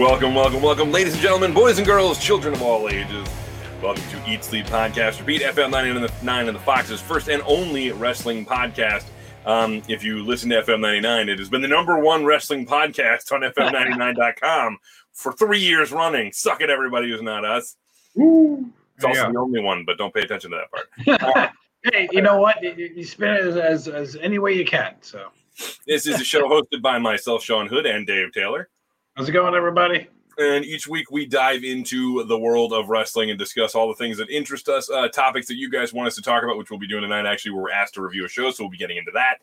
Welcome, welcome, welcome, ladies and gentlemen, boys and girls, children of all ages. Welcome to Eat Sleep Podcast. Repeat FM 99 and the Fox's first and only wrestling podcast. Um, if you listen to FM 99, it has been the number one wrestling podcast on FM99.com for three years running. Suck it, everybody who's not us. It's also Yeah. the only one, but don't pay attention to that part. hey, you know what? You, you spin it as, as, as any way you can. So, This is a show hosted by myself, Sean Hood, and Dave Taylor. How's it going, everybody? And each week we dive into the world of wrestling and discuss all the things that interest us, uh, topics that you guys want us to talk about, which we'll be doing tonight. Actually, we're asked to review a show, so we'll be getting into that.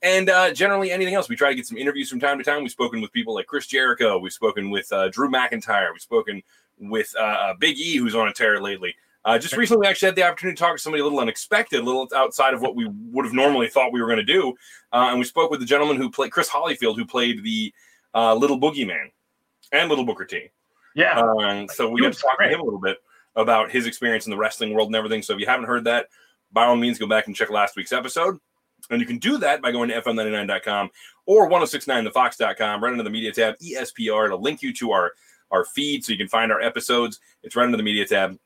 And uh, generally, anything else. We try to get some interviews from time to time. We've spoken with people like Chris Jericho. We've spoken with uh, Drew McIntyre. We've spoken with uh, uh, Big E, who's on a tear lately. Uh, just recently, we actually had the opportunity to talk to somebody a little unexpected, a little outside of what we would have normally thought we were going to do. Uh, and we spoke with the gentleman who played Chris Hollyfield, who played the uh, Little Boogeyman and Little Booker T. Yeah. Um, so we got to talk to him a little bit about his experience in the wrestling world and everything. So if you haven't heard that, by all means, go back and check last week's episode. And you can do that by going to fm99.com or 1069thefox.com, right under the media tab, ESPR, to link you to our, our feed so you can find our episodes. It's right under the media tab.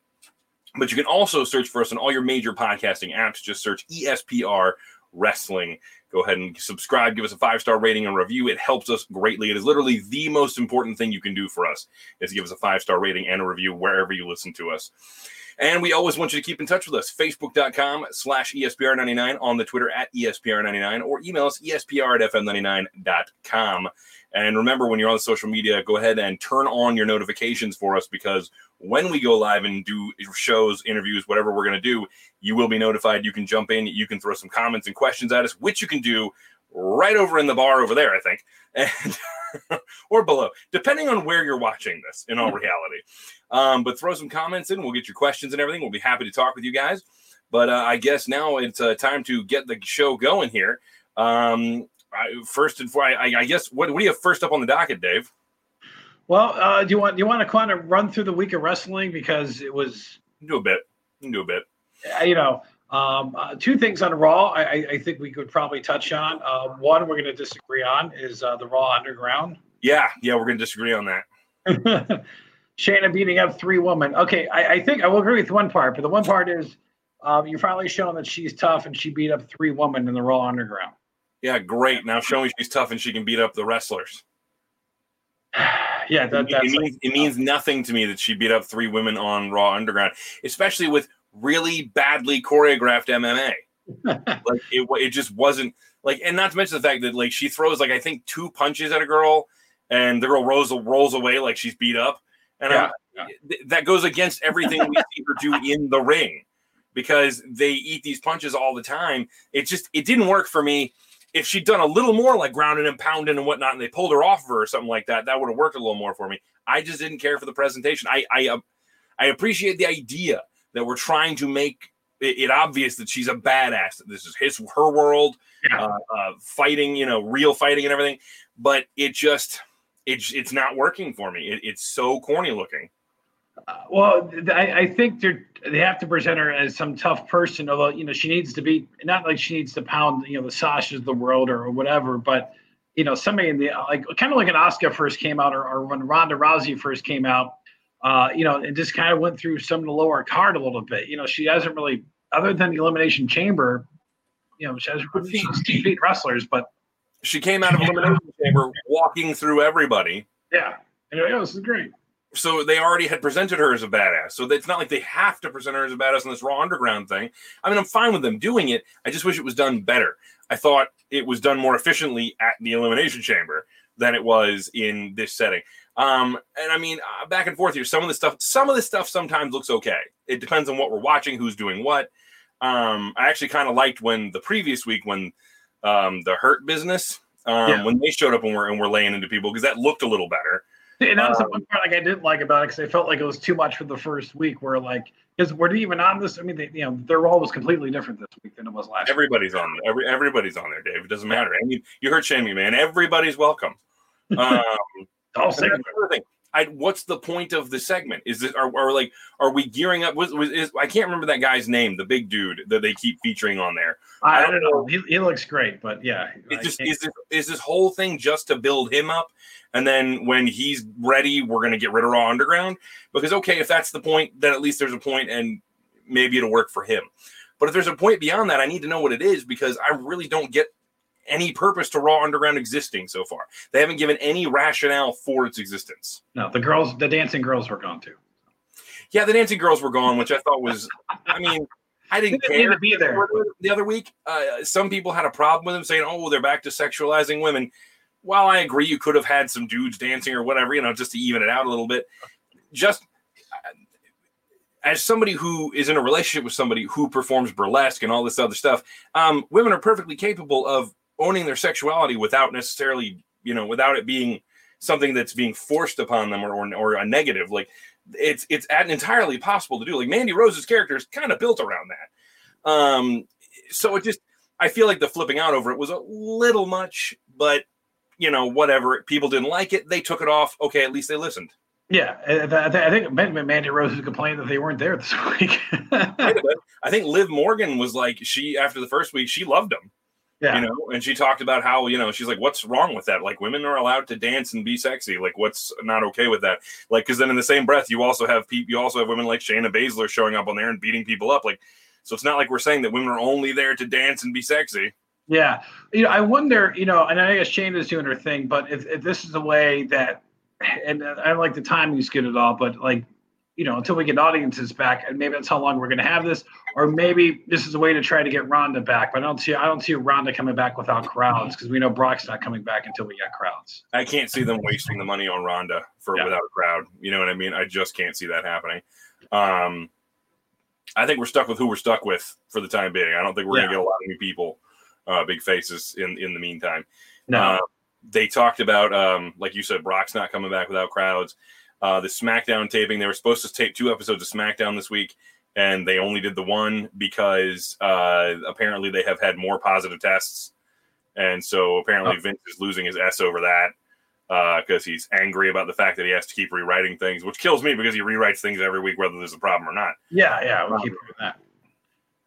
But you can also search for us on all your major podcasting apps. Just search ESPR Wrestling. Go ahead and subscribe, give us a five star rating and review. It helps us greatly. It is literally the most important thing you can do for us is give us a five star rating and a review wherever you listen to us. And we always want you to keep in touch with us. Facebook.com slash E ESPR99 on the Twitter at E ESPR99 or email us ESPR at FM99.com. And remember, when you're on social media, go ahead and turn on your notifications for us because when we go live and do shows, interviews, whatever we're going to do, you will be notified. You can jump in, you can throw some comments and questions at us, which you can do right over in the bar over there, I think, and or below, depending on where you're watching this. In all reality, um, but throw some comments in. We'll get your questions and everything. We'll be happy to talk with you guys. But uh, I guess now it's uh, time to get the show going here. Um, I, first and foremost, I, I guess what, what do you have first up on the docket, Dave? Well, uh, do you want do you want to kind of run through the week of wrestling because it was, Do a bit. You can Do a bit. uh, you know, um, uh, two things on Raw. I, I- think we could probably touch on. Uh, one we're going to disagree on is uh, the Raw Underground. Yeah, yeah, we're gonna disagree on that. Shayna beating up three women. Okay, I, I think I will agree with one part, but the one part is um, you're finally showing that she's tough and she beat up three women in the Raw Underground. Yeah, great. Now show me she's tough and she can beat up the wrestlers. yeah, that, it, means, it means nothing to me that she beat up three women on Raw Underground, especially with really badly choreographed MMA. like it, it just wasn't like, and not to mention the fact that like she throws like I think two punches at a girl, and the girl rolls rolls away like she's beat up, and th- that goes against everything we see her do in the ring because they eat these punches all the time. It just it didn't work for me. If she'd done a little more like grounding and pounding and whatnot, and they pulled her off of her or something like that, that would have worked a little more for me. I just didn't care for the presentation. I I uh, I appreciate the idea that we're trying to make it, it obvious that she's a badass. That this is his her world, Yeah. uh, uh, fighting, you know, real fighting and everything. But it just it's it's not working for me. It, it's so corny looking. Uh, well, I, I think they they have to present her as some tough person. Although you know she needs to be not like she needs to pound you know the Sasha's of the world or, whatever, but you know somebody in the like kind of like an Asuka first came out or, or when Ronda Rousey first came out. Uh, you know, and just kind of went through some of the lower card a little bit. You know, she hasn't really, other than the Elimination Chamber, you know, she hasn't really beat wrestlers, but She came out of elimination chamber walking through everybody. yeah, and, oh, this is great. so they already had presented her as a badass. So it's not like they have to present her as a badass in this Raw Underground thing. I mean, I'm fine with them doing it. I just wish it was done better. I thought it was done more efficiently at the Elimination Chamber than it was in this setting. Um, and I mean, uh, back and forth here. Some of the stuff, some of the stuff sometimes looks okay. It depends on what we're watching, who's doing what. Um, I actually kind of liked when the previous week when um, the Hurt Business um, Yeah. when they showed up and were and were laying into people because that looked a little better. And that was the Um, one part like I didn't like about it because I felt like it was too much for the first week. Where like, because we're even on this. I mean, they, you know, their role was completely different this week than it was last. Everybody's on. Every, everybody's on there, Dave. It doesn't matter. I mean, you heard Shamey, man. Everybody's welcome. Um, week. All segment. that's the other thing. I, what's the point of the segment? Is it are, are like are we gearing up? Was, was is, I can't remember that guy's name, the big dude that they keep featuring on there. I, I don't know. He, he, looks great, but yeah, it just is this, is this whole thing just to build him up, and then when he's ready, we're gonna get rid of Raw Underground because okay, if that's the point, then at least there's a point, and maybe it'll work for him. But if there's a point beyond that, I need to know what it is because I really don't get any purpose to Raw Underground existing so far. They haven't given any rationale for its existence. No, the girls, the dancing girls were gone too. Yeah, the dancing girls were gone, which I thought was, I mean, I didn't, didn't care to be there the other week. Uh, some people had a problem with them saying, "Oh, they're back to sexualizing women." While I agree, you could have had some dudes dancing or whatever, you know, just to even it out a little bit. Just uh, as somebody who is in a relationship with somebody who performs burlesque and all this other stuff, um, women are perfectly capable of owning their sexuality without necessarily, you know, without it being something that's being forced upon them or, or, or a negative. Like it's it's entirely possible to do. Like Mandy Rose's character is kind of built around that. Um, so it just I feel like the flipping out over it was a little much, but you know, whatever. People didn't like it. They took it off. Okay, at least they listened. Yeah, I think Mandy Rose is complaining that they weren't there this week. I think Liv Morgan was like she after the first week she loved them. Yeah. You know, and she talked about how, you know, she's like, what's wrong with that? Like, women are allowed to dance and be sexy. Like, what's not okay with that? Like, because then in the same breath, you also have people, you also have women like Shayna Baszler showing up on there and beating people up. Like, so it's not like we're saying that women are only there to dance and be sexy. Yeah. You know, I wonder, you know, and I guess Shayna's doing her thing, but if, if this is the way that, and I like the timing's good at all, but like you know, until we get audiences back, and maybe that's how long we're going to have this, or maybe this is a way to try to get Ronda back. But I don't see, I don't see Ronda coming back without crowds because we know Brock's not coming back until we get crowds. I can't see them wasting the money on Ronda for yeah. without a crowd. You know what I mean? I just can't see that happening. Um, I think we're stuck with who we're stuck with for the time being. I don't think we're yeah. going to get a lot of new people, uh, big faces in in the meantime. No. Uh, they talked about, um, like you said, Brock's not coming back without crowds uh, the SmackDown taping. They were supposed to tape two episodes of SmackDown this week, and they only did the one because uh, apparently they have had more positive tests, and so apparently oh. Vince is losing his s over that because uh, he's angry about the fact that he has to keep rewriting things, which kills me because he rewrites things every week whether there's a problem or not. Yeah, yeah, we'll keep doing that.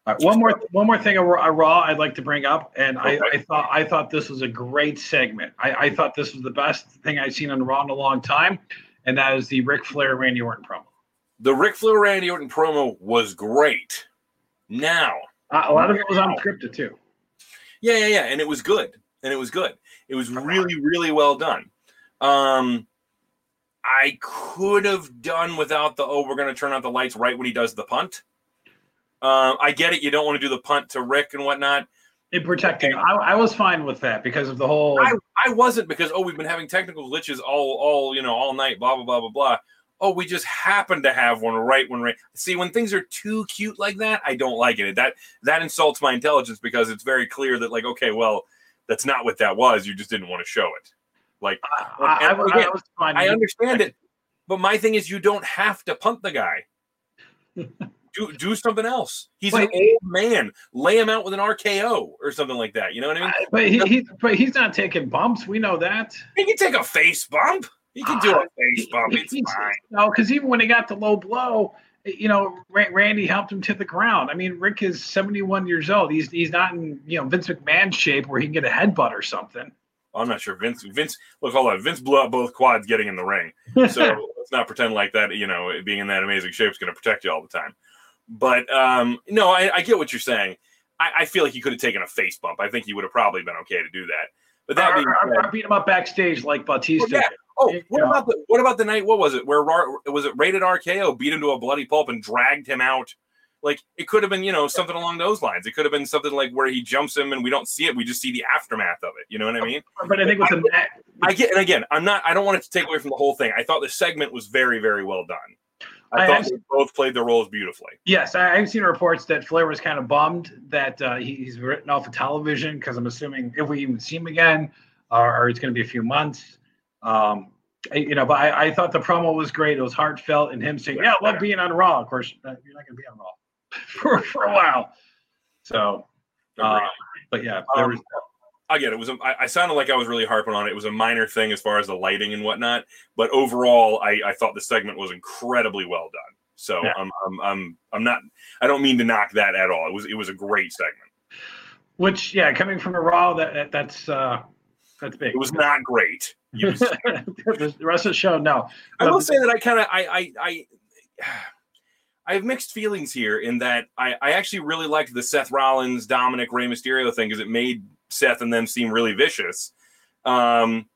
Right, one more, one more thing, a Raw I'd like to bring up, and okay. I, I, thought I thought this was a great segment. I, I thought this was the best thing I've seen on Raw in a long time and that is the Ric Flair Randy Orton promo. The Ric Flair Randy Orton promo was great. Now, uh, a lot of it was on unscripted too. Yeah, yeah, yeah, and it was good, and it was good. It was really, really well done. Um, I could have done without the oh, we're going to turn out the lights right when he does the punt. Um, I get it. You don't want to do the punt to Ric and whatnot. It protecting. I, I, was fine with that because of the whole. I, I wasn't because oh we've been having technical glitches all all you know all night blah blah blah blah blah. Oh, we just happened to have one right when right. See, when things are too cute like that, I don't like it. That that insults my intelligence because it's very clear that like okay, well, that's not what that was. You just didn't want to show it. Like I, again, I understand it, but my thing is you don't have to punt the guy. do do something else. He's an old man. Lay him out with an RKO or something like that. You know what I mean? But he, he but he's not taking bumps. We know that. He can take a face bump. He can do a ah, face bump. It's fine. No, because even when he got the low blow, you know, Randy helped him to the ground. I mean, Ric is 71 years old. He's he's not in you know Vince McMahon shape where he can get a headbutt or something. Oh, I'm not sure. Vince, Vince, look, hold on. Vince blew up both quads getting in the ring. So let's not pretend like that, you know, being in that amazing shape is going to protect you all the time. But um, no, I, I, get what you're saying. I, I, feel like he could have taken a face bump. I think he would have probably been okay to do that. But that being said, I beat him up backstage like Batista. Oh, yeah. oh what about the what about the night? What was it? Where was it? Rated RKO beat him to a bloody pulp and dragged him out. Like it could have been, you know, something along those lines. It could have been something like where he jumps him and we don't see it. We just see the aftermath of it. You know what I mean? But I think with I, the I get and again, I'm not. I don't want it to take away from the whole thing. I thought the segment was very, very well done. I, I thought they both played their roles beautifully. Yes, I, have seen reports that Flair was kind of bummed that uh, he's written off of television because I'm assuming if we even see him again, or, or it's going to be a few months. Um, you know, but I, I, thought the promo was great. It was heartfelt, and him saying, "Yeah, I love being on Raw." Of course, uh, you're not going to be on Raw for, for a while. So, uh, but yeah, um, was, I get it. was a, I, I sounded like I was really harping on it. It was a minor thing as far as the lighting and whatnot, but overall, I, I thought the segment was incredibly well done. So Yeah. I'm, I'm I'm I'm not. I don't mean to knock that at all. It was it was a great segment. Which, yeah, coming from a Raw, that, that that's uh, that's big. It was not great. You- the rest of the show, no. I will say that I kind of I I I I have mixed feelings here in that I I actually really liked the Seth Rollins Dominik Rey Mysterio thing because it made Seth and them seem really vicious. Um,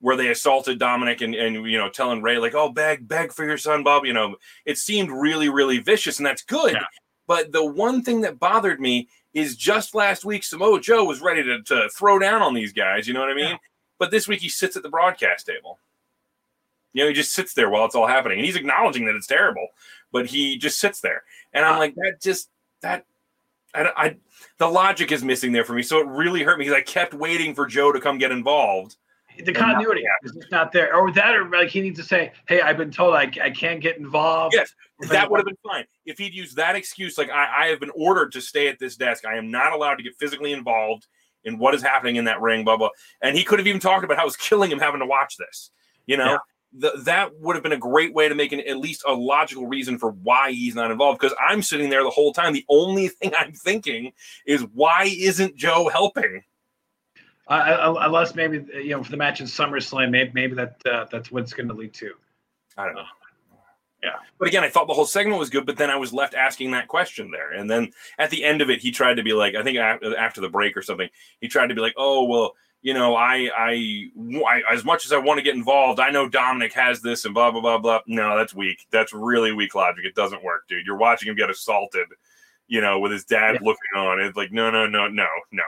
where they assaulted Dominik and and you know telling Rey like oh beg beg for your son Bob you know it seemed really really vicious and that's good. Yeah. But the one thing that bothered me is just last week Samoa Joe was ready to, to throw down on these guys. You know what I mean? Yeah. But this week he sits at the broadcast table. You know, he just sits there while it's all happening, and he's acknowledging that it's terrible, but he just sits there, and I'm like, that just that, I, I the logic is missing there for me, so it really hurt me because I kept waiting for Joe to come get involved. the continuity is just not there, or that, or like he needs to say, "Hey, I've been told I, I can't get involved." Yes, that would have been fine if he'd used that excuse, like I, I have been ordered to stay at this desk. I am not allowed to get physically involved in what is happening in that ring, blah blah. And he could have even talked about how it's killing him having to watch this. You know, Yeah. The, that would have been a great way to make an, at least a logical reason for why he's not involved. Because I'm sitting there the whole time. The only thing I'm thinking is why isn't Joe helping? Uh, unless maybe you know for the match in SummerSlam, maybe maybe that uh, that's what it's going to lead to. I don't know. Yeah. But again, I thought the whole segment was good, but then I was left asking that question there. And then at the end of it, he tried to be like, I think after the break or something, he tried to be like, oh, well, you know, I, I, I, as much as I want to get involved, I know Dominik has this and blah, blah, blah, blah. No, that's weak. That's really weak logic. It doesn't work, dude. You're watching him get assaulted, you know, with his dad Yeah. looking on. It's like, no, no, no, no, no.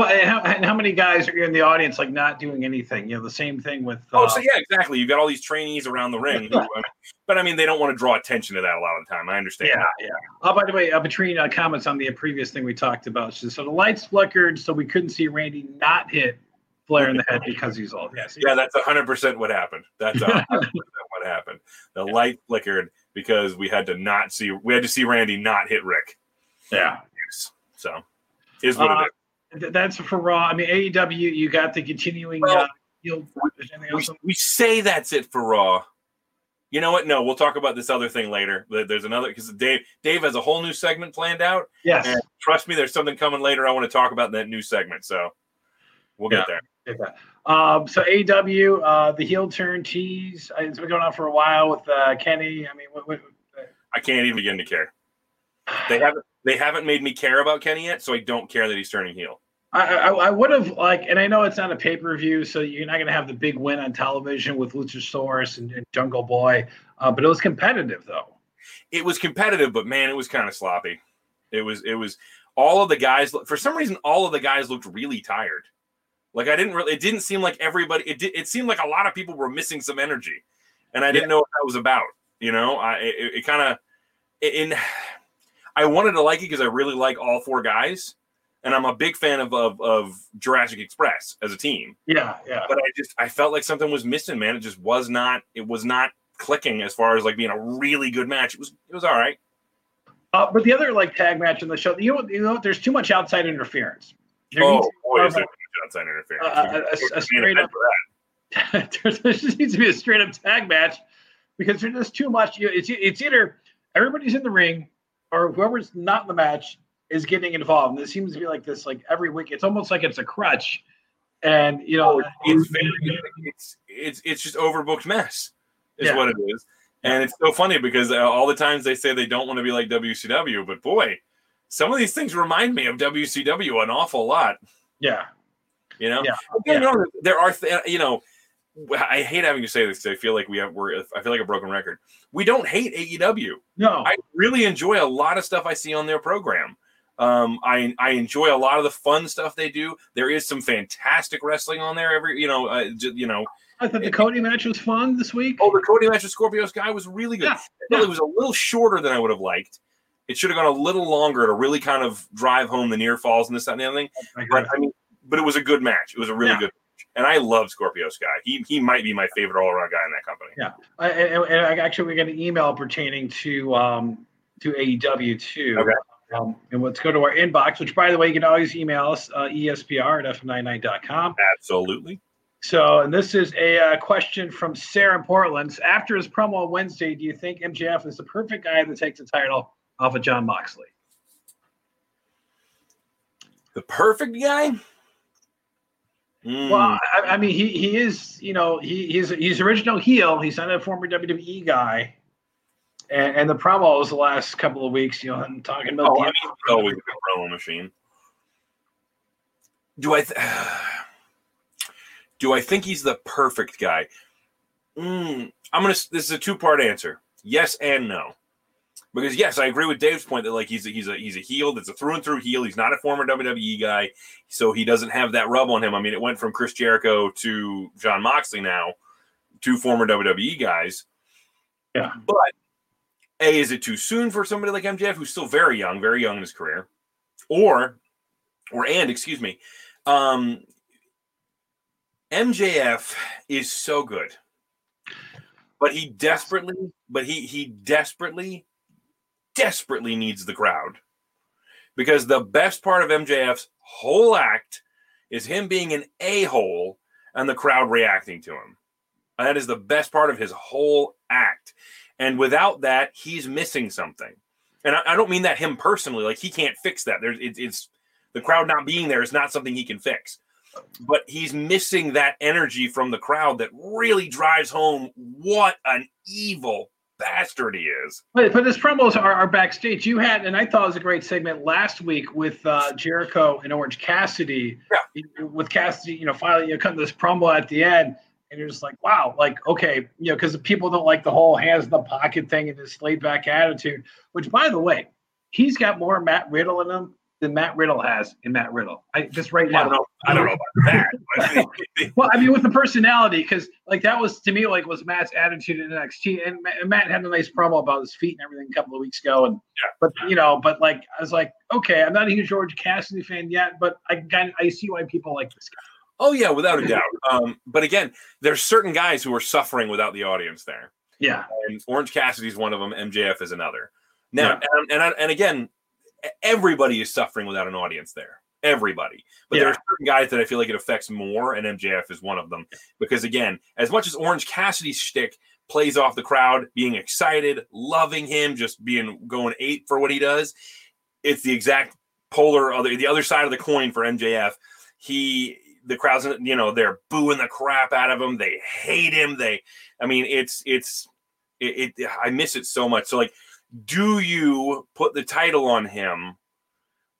Well, and how, and how many guys are in the audience like not doing anything? You know, the same thing with. Uh, Oh, so yeah, exactly. You've got all these trainees around the ring, who, mean, but I mean, they don't want to draw attention to that a lot of the time. I understand. Yeah, yeah. Oh, by the way, uh, between uh, comments on the previous thing we talked about, so the lights flickered, so we couldn't see Randy not hit Flair in the head because he's old. Yes. Yeah, that's hundred percent what happened. That's what happened. The light flickered because we had to not see. We had to see Randy not hit Ric. yeah. So, is what Uh, it is. Th- That's for Raw. I mean, AEW, you got the continuing. Well, uh, We, we say that's it for Raw. You know what? No, we'll talk about this other thing later. There's another because Dave Dave has a whole new segment planned out, Yes. and trust me, there's something coming later. I want to talk about in that new segment. So, we'll get there. Um, so AEW, uh, the heel turn tease. uh, It's been going on for a while with uh, Kenny. I mean, what, what, I can't even begin to care. They haven't they haven't made me care about Kenny yet, so I don't care that he's turning heel. I, I, I would have like, and I know it's not a pay per view, so you're not going to have the big win on television with Luchasaurus and, and Jungle Boy, uh, but it was competitive though. it was competitive, but man, it was kind of sloppy. It was it was all of the guys for some reason all of the guys looked really tired. Like I didn't really it didn't seem like everybody it did, it seemed like a lot of people were missing some energy. And I didn't know what that was about, you know? I it, it kind of in I wanted to like it because I really like all four guys and I'm a big fan of, of of Jurassic Express as a team Yeah, yeah. but I just I felt like something was missing, man. It just was not it was not clicking as far as like being a really good match. It was it was all right. Uh, but the other like tag match in the show, you know, you know, there's too much outside interference. There oh boy, is there outside interference. a- a- a- a straight up there there just needs to be a straight up tag match because there's just too much. You know, it's it's either everybody's in the ring or whoever's not in the match is getting involved. And it seems to be like this like every week. It's almost like it's a crutch. And you know, it's very it's it's it's just overbooked mess is Yeah. what it is. And it's so funny because uh, all the times they say they don't want to be like WCW, but boy, some of these things remind me of WCW an awful lot. yeah, You know, Yeah. Don't get me wrong, there are th- you know, I hate having to say this. 'cause I feel like we have we're I feel like a broken record. We don't hate AEW. no, I really enjoy a lot of stuff I see on their program. Um, I I enjoy a lot of the fun stuff they do. There is some fantastic wrestling on there. Every you know, uh, you know, I thought the Cody match was fun this week. oh, the Cody match with Scorpio Sky was really good. Yeah, felt It was a little shorter than I would have liked. It should have gone a little longer to really kind of drive home the near falls and this that, and the other thing. I But. I mean, but it was a good match. It was a really Yeah. good match, and I love Scorpio Sky. He he might be my favorite all around guy in that company. Yeah. I, and, I actually we got an email pertaining to um to AEW too. Okay. Um, and let's go to our inbox, which, by the way, you can always email us, uh, espr at fm99.com. Absolutely. So, and this is a uh, question from Sarah in Portland. After his promo on Wednesday, do you think MJF is the perfect guy to take the title off of Jon Moxley? The perfect guy? Mm. Well, I, I, mean, he he is, you know, he, he's he's original heel. He's not a former WWE guy. And, and the promos the last couple of weeks, you know, I'm talking about. Oh, I mean, always a promo machine. Do I? Th- do I think he's the perfect guy? Mm, I'm gonna. This is a two part answer. Yes and no. Because yes, I agree with Dave's point that like he's a, he's a he's a heel that's a through and through heel. He's not a former WWE guy, so he doesn't have that rub on him. I mean, it went from Chris Jericho to Jon Moxley now, two former WWE guys. Yeah, but a is it too soon for somebody like MJF who's still very young, very young in his career, or or and excuse me, um, MJF is so good, but he desperately, but he he desperately desperately needs the crowd because the best part of MJF's whole act is him being an a hole and the crowd reacting to him. That is the best part of his whole act. And without that, he's missing something. And I, I don't mean that him personally, like he can't fix that. There's it, it's the crowd not being there is not something he can fix. But he's missing that energy from the crowd that really drives home what an evil bastard he is. But, but his promos are, are backstage. You had, and I thought it was a great segment last week with uh, Jericho and Orange Cassidy. Yeah. With Cassidy, you know, finally you know, cutting this promo at the end, and you're just like, wow, like okay, you know, because people don't like the whole hands in the pocket thing and this laid back attitude. Which, by the way, he's got more Matt Riddle in him than Matt Riddle has in Matt Riddle. I just right now. I don't know, I don't know about that. well, I mean, with the personality, because like that was to me like was Matt's attitude in NXT, and, Matt had a nice promo about his feet and everything a couple of weeks ago, and yeah. but you know, but like I was like, okay, I'm not a huge Orange Cassidy fan yet, but I kind I see why people like this guy. Oh yeah, without a doubt. Um, but again, there's certain guys who are suffering without the audience there. Yeah, and Orange Cassidy's one of them. MJF is another. Now, yeah. and, and and again, everybody is suffering without an audience there. Everybody. But yeah. there are certain guys that I feel like it affects more, and MJF is one of them. Because again, as much as Orange Cassidy's shtick plays off the crowd, being excited, loving him, just being going eight for what he does, it's the exact polar other the other side of the coin for MJF. He the crowd's you know they're booing the crap out of him. They hate him. They, I mean, it's it's it, it I miss it so much. So like do you put the title on him?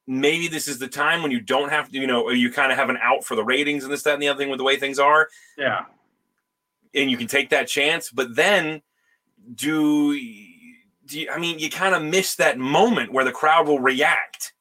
Maybe this is the time when you don't have to, you know, you kind of have an out for the ratings and this, that, and the other thing with the way things are. Yeah. And you can take that chance. But then do, do you, I mean, you kind of miss that moment where the crowd will react,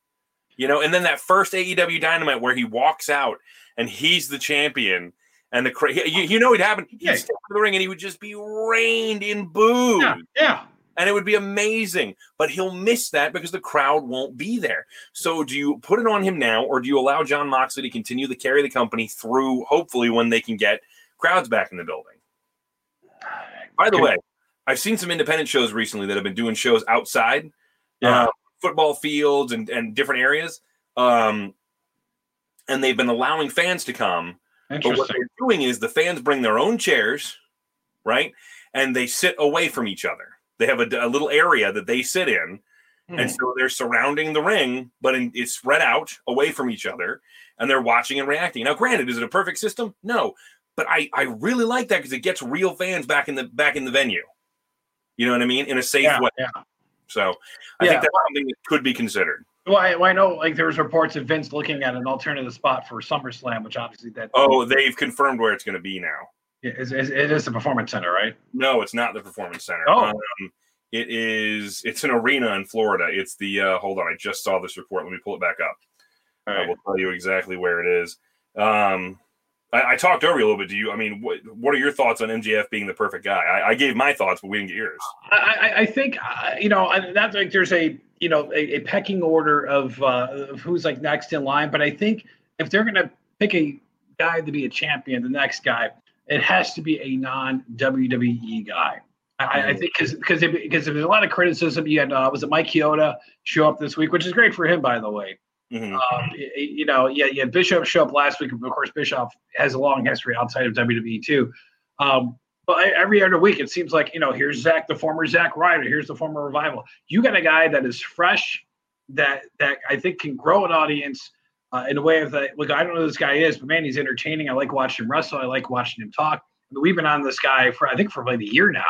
you know, and then that first AEW Dynamite where he walks out and he's the champion and the you, you know what happened. He'd yeah. step in the ring and he would just be rained in boo. Yeah, yeah and it would be amazing. But he'll miss that because the crowd won't be there. So do you put it on him now, or do you allow Jon Moxley to continue to carry the company through, hopefully, when they can get crowds back in the building? By the way, I've seen some independent shows recently that have been doing shows outside, yeah. uh, football fields and, and different areas. Um, and they've been allowing fans to come. But what they're doing is the fans bring their own chairs, right? And they sit away from each other. They have a, a little area that they sit in, mm. and hmm. so they're surrounding the ring, but in, it's spread out away from each other, and they're watching and reacting. Now, granted, is it a perfect system? No, but I I really like that because it gets real fans back in the back in the venue. You know what I mean? In a safe yeah, way. Yeah. So I yeah. think that's something that could be considered. Well I, well, I, know like there was reports of Vince looking at an alternative spot for SummerSlam, which obviously that. Oh, they've confirmed where it's going to be now. Yeah, it is the performance center, right? No, it's not the performance center. Oh. Um, it is. It's an arena in Florida. It's the. Uh, hold on, I just saw this report. Let me pull it back up. Right. I will tell you exactly where it is. Um, I, I, talked over you a little bit. Do you? I mean, what What are your thoughts on MJF being the perfect guy? I, I gave my thoughts, but we didn't get yours. I, I think uh, you know that's like there's a you know a, a pecking order of, uh, of who's like next in line. But I think if they're gonna pick a guy to be a champion, the next guy, it has to be a non WWE guy. I, I think because because because there's a lot of criticism. You had uh, was it Mike Chioda show up this week, which is great for him, by the way. Mhm. Um, you know, yeah, yeah. Bishop show up last week. Of course, Bishop has a long history outside of WWE too. Um, but every other week, it seems like you know, here's Zach, the former Zach Ryder. Here's the former Revival. You got a guy that is fresh, that that I think can grow an audience uh, in a way of that. Look, I don't know who this guy is, but man, he's entertaining. I like watching him wrestle. I like watching him talk. I mean, we've been on this guy for I think for like a year now,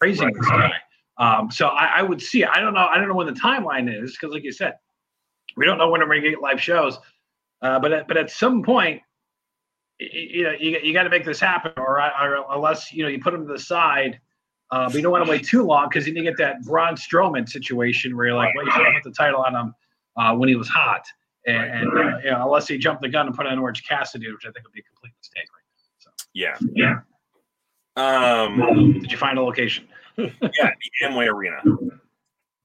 praising Right. this guy. Um, so I, I would see. I don't know. I don't know when the timeline is because, like you said, we don't know when we're going to get live shows. Uh, but at, but at some point, you know, you, you got to make this happen, or, or unless you know you put him to the side. Uh, but you don't want to wait too long because then you get that Braun Strowman situation where you're like, well, you should put the title on him uh, when he was hot, and, Right. and uh, you know, unless he jumped the gun and put it on Orange Cassidy, which I think would be a complete mistake. Yeah. Yeah. Um, Did you find a location? yeah, the Amway Arena.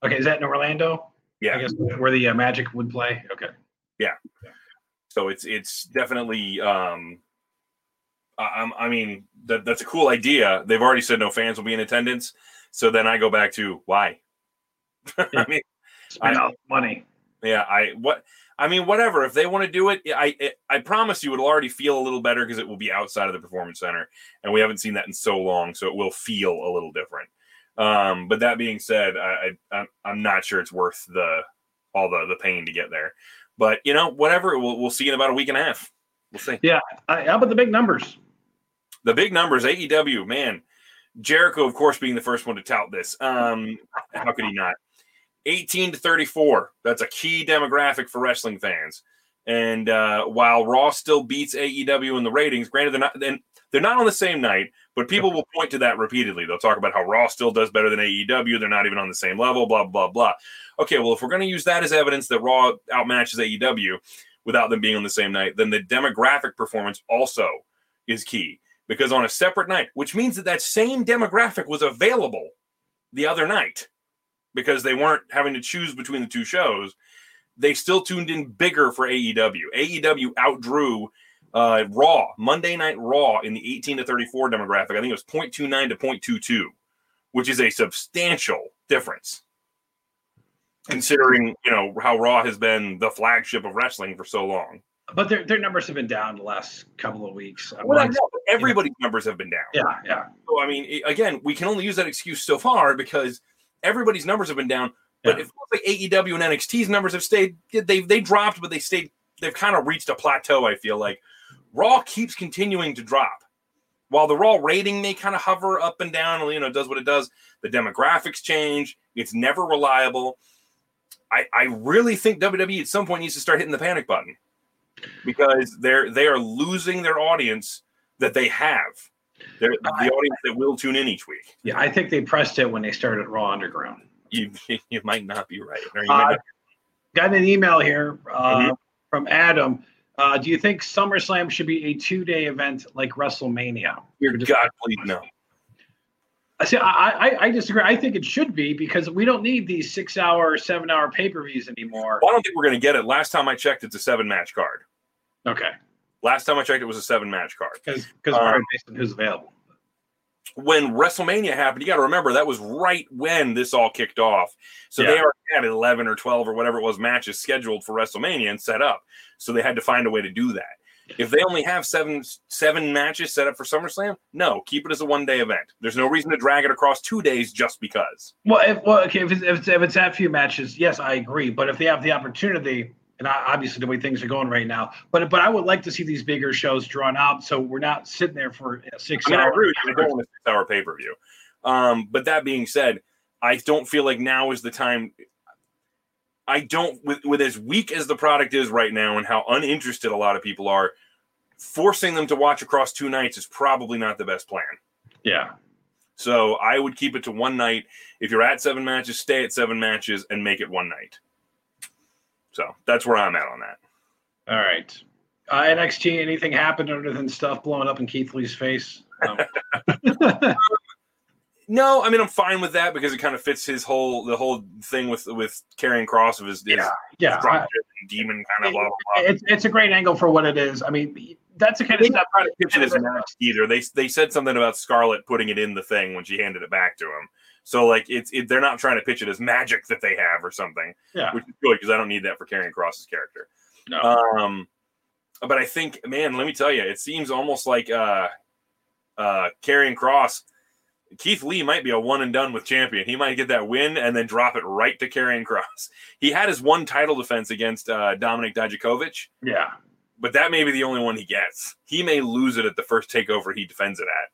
Okay, is that in Orlando? Yeah. I guess where the uh, Magic would play. Okay. Yeah. So it's it's definitely um I, I'm- I mean that that's a cool idea. They've already said no fans will be in attendance. So then I go back to why? I mean, Spend I- all the money. yeah, I what I mean whatever. If they want to do it, I I, I promise you it'll already feel a little better because it will be outside of the performance center, and we haven't seen that in so long, so it will feel a little different. Um, but that being said, I, I I'm- not sure it's worth the all the the pain to get there. But you know, whatever. We'll we'll see in about a week and a half. We'll see. Uh, how about the big numbers? the big numbers aew man jericho of course being the first one to tout this um how could he not 18 to 34 that's a key demographic for wrestling fans. And uh while raw still beats aew in the ratings granted they're not then they're not on the same night but people will point to that repeatedly. They'll talk about how raw still does better than aew they're not even on the same level blah blah blah. Okay well if we're going to use that as evidence that raw outmatches aew without them being on the same night then the demographic performance also is key. Because on a separate night, which means that that same demographic was available the other night because they weren't having to choose between the two shows, they still tuned in bigger for AEW. AEW outdrew uh, Raw, Monday Night Raw in the 18 to 34 demographic. I think it was 0.29 to 0.22, which is a substantial difference considering, you know, how Raw has been the flagship of wrestling for so long. But their their numbers have been down the last couple of weeks. Well, months. know, everybody's numbers have been down. Yeah, yeah. So I mean, again, we can only use that excuse so far because everybody's numbers have been down. But Yeah. like AEW and NXT's numbers have stayed. They they dropped, but they stayed. They've kind of reached a plateau. I feel like Raw keeps continuing to drop, while the Raw rating may kind of hover up and down. You know, does what it does. The demographics change. It's never reliable. I I really think WWE at some point needs to start hitting the panic button because they're they are losing their audience that they have. They're the audience that will tune in each week. Yeah, I think they pressed it when they started Raw Underground. You you might not be right. Or you Uh, not- Got an email here uh, Mhm. from Adam. Uh, do you think SummerSlam should be a two day event like WrestleMania? Dear God, please no. I see. I, I I disagree. I think it should be because we don't need these six hour, seven hour pay per views anymore. Well, I don't think we're going to get it. Last time I checked, it's a seven match card. Okay, Last time I checked, it was a seven match card. because Um, based on who's available. When WrestleMania happened, you got to remember that was right when this all kicked off. So they Yeah. already had 11 or 12 or whatever it was matches scheduled for WrestleMania and set up. So they had to find a way to do that. If they only have seven seven matches set up for SummerSlam, no, keep it as a one day event. There's no reason to drag it across two days just because. Well, if, well, okay, if it's, if it's if it's that few matches, yes, I agree. But if they have the opportunity, and obviously the way things are going right now, but but I would like to see these bigger shows drawn out, so we're not sitting there for six I mean, I hours. agree with you. I don't six hour pay per view. Um, but that being said, I don't feel like now is the time. I don't, with, with as weak as the product is right now and how uninterested a lot of people are, forcing them to watch across two nights is probably not the best plan. Yeah, So I would keep it to one night. If you're at seven matches, stay at seven matches and make it one night. So that's where I'm at on that. all right. Uh, NXT, anything happened other than stuff blowing up in Keith Lee's face? Um, No, I mean I'm fine with that because it kind of fits his whole the whole thing with with Karrion Kross of his, his yeah, yeah. I- demon kind of blah blah blah. it's it's a great angle for what it is. I mean, that's the kind of stuff. not trying to pitch it as magic either. They they said something about Scarlett putting it in the thing when she handed it back to him. So like it's it, they're not trying to pitch it as magic that they have or something, Yeah. which is good because I don't need that for Karrion Kross's character. No. Um, but I think, man, let me tell you, it seems almost like uh, uh, Karrion Kross, Keith Lee might be a one and done with champion. He might get that win and then drop it right to Karrion Kross. He had his one title defense against uh, Dominik Dijakovic, yeah. but that may be the only one he gets. He may lose it at the first takeover he defends it at.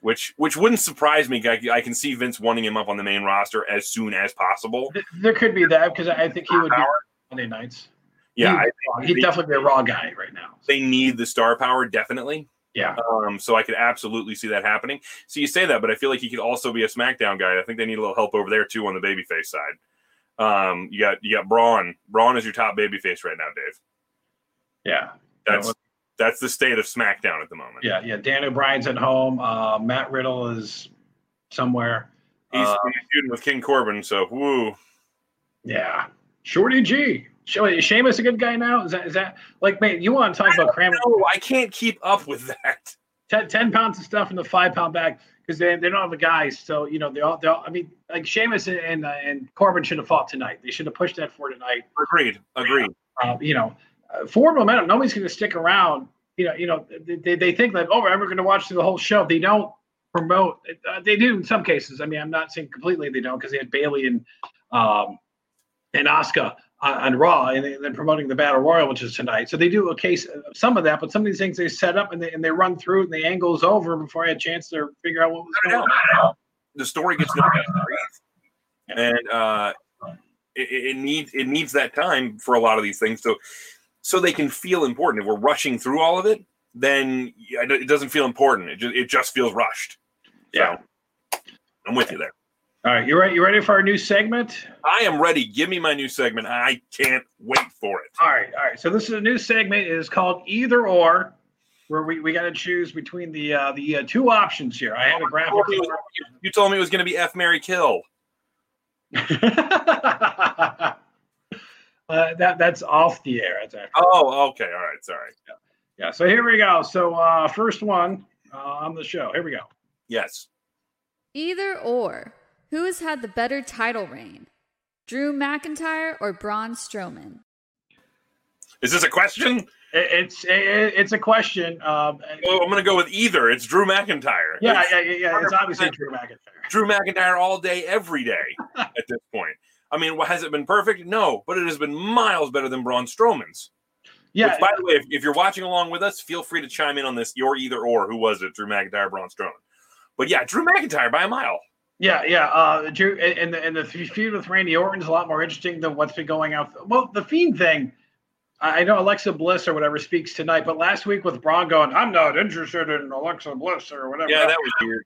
Which, which wouldn't surprise me. I, I can see Vince wanting him up on the main roster as soon as possible. There could be that because I think he would be Monday nights. Yeah, He'd, I, he'd definitely be a raw guy right now. they need the star power definitely. Yeah. Um, so I could absolutely see that happening. So you say that, but I feel like he could also be a SmackDown guy. I think they need a little help over there too on the babyface side. Um, you got you got Braun. Braun is your top babyface right now, Dave. Yeah. That's that's the state of SmackDown at the moment. Yeah. Yeah. Daniel Bryan's at home. Uh, Matt Riddle is somewhere. He's, Uh, feuding with King Corbin, so woo. Yeah. Shorty G. Is Sheamus a good guy now? Is that is that like man, you want to talk about cramming No, I can't keep up with that. 10, 10 pounds of stuff in the five pound bag because they, they don't have the guys. So, you know, they all, they all I mean, like Sheamus and and, uh, and Corbin should have fought tonight. They should have pushed that for tonight. Agreed. Agreed. Uh, you know, uh, forward momentum. Nobody's going to stick around. You know, you know, they, they think that oh, we're going to watch through the whole show. They don't promote. Uh, they do in some cases. I mean, I'm not saying completely they don't because they had Bayley and um, and Asuka on, Raw, and then promoting the Battle Royal, which is tonight. So they do a case some of that, but some of these things they set up and they and they run through and the angle's over before I had a chance to figure out what was going on. the story gets no breathe. and uh, it, it needs it needs that time for a lot of these things so so they can feel important. If we're rushing through all of it, then it doesn't feel important. It just it just feels rushed. Yeah. So, I'm with you there. All right, you ready? You ready for our new segment? I am ready. Give me my new segment. I can't wait for it. All right, all right. So this is a new segment. It is called Either or, where we, we got to choose between the uh, the uh, two options here. I have a graphic. You told me it was- You told me it was going to be F Mary Kill. uh, that that's off the air. That's Oh, okay. All right. Sorry. yeah. So here we go. So uh, first one uh, on the show. Here we go. Yes. Either or. Who has had the better title reign? Drew McIntyre or Braun Strowman? Is this a question? It, it's it, it's a question. Um, Well, I'm going to go with either. It's Drew McIntyre. yeah, It's- yeah, yeah, yeah. It's obviously Drew McIntyre. Drew McIntyre all day, every day at this point. I mean, has it been perfect? No, but it has been miles better than Braun Strowman's. Yeah, Which, by the way, if, if you're watching along with us, feel free to chime in on this. Your either or. Who was it? Drew McIntyre, Braun Strowman. But yeah, Drew McIntyre by a mile. Yeah, yeah. Uh, Drew and the and the feud with Randy Orton's a lot more interesting than what's been going out. Well, the Fiend thing, I I know Alexa Bliss or whatever speaks tonight, but last week with Braun going, I'm not interested in Alexa Bliss or whatever. Yeah, that was weird.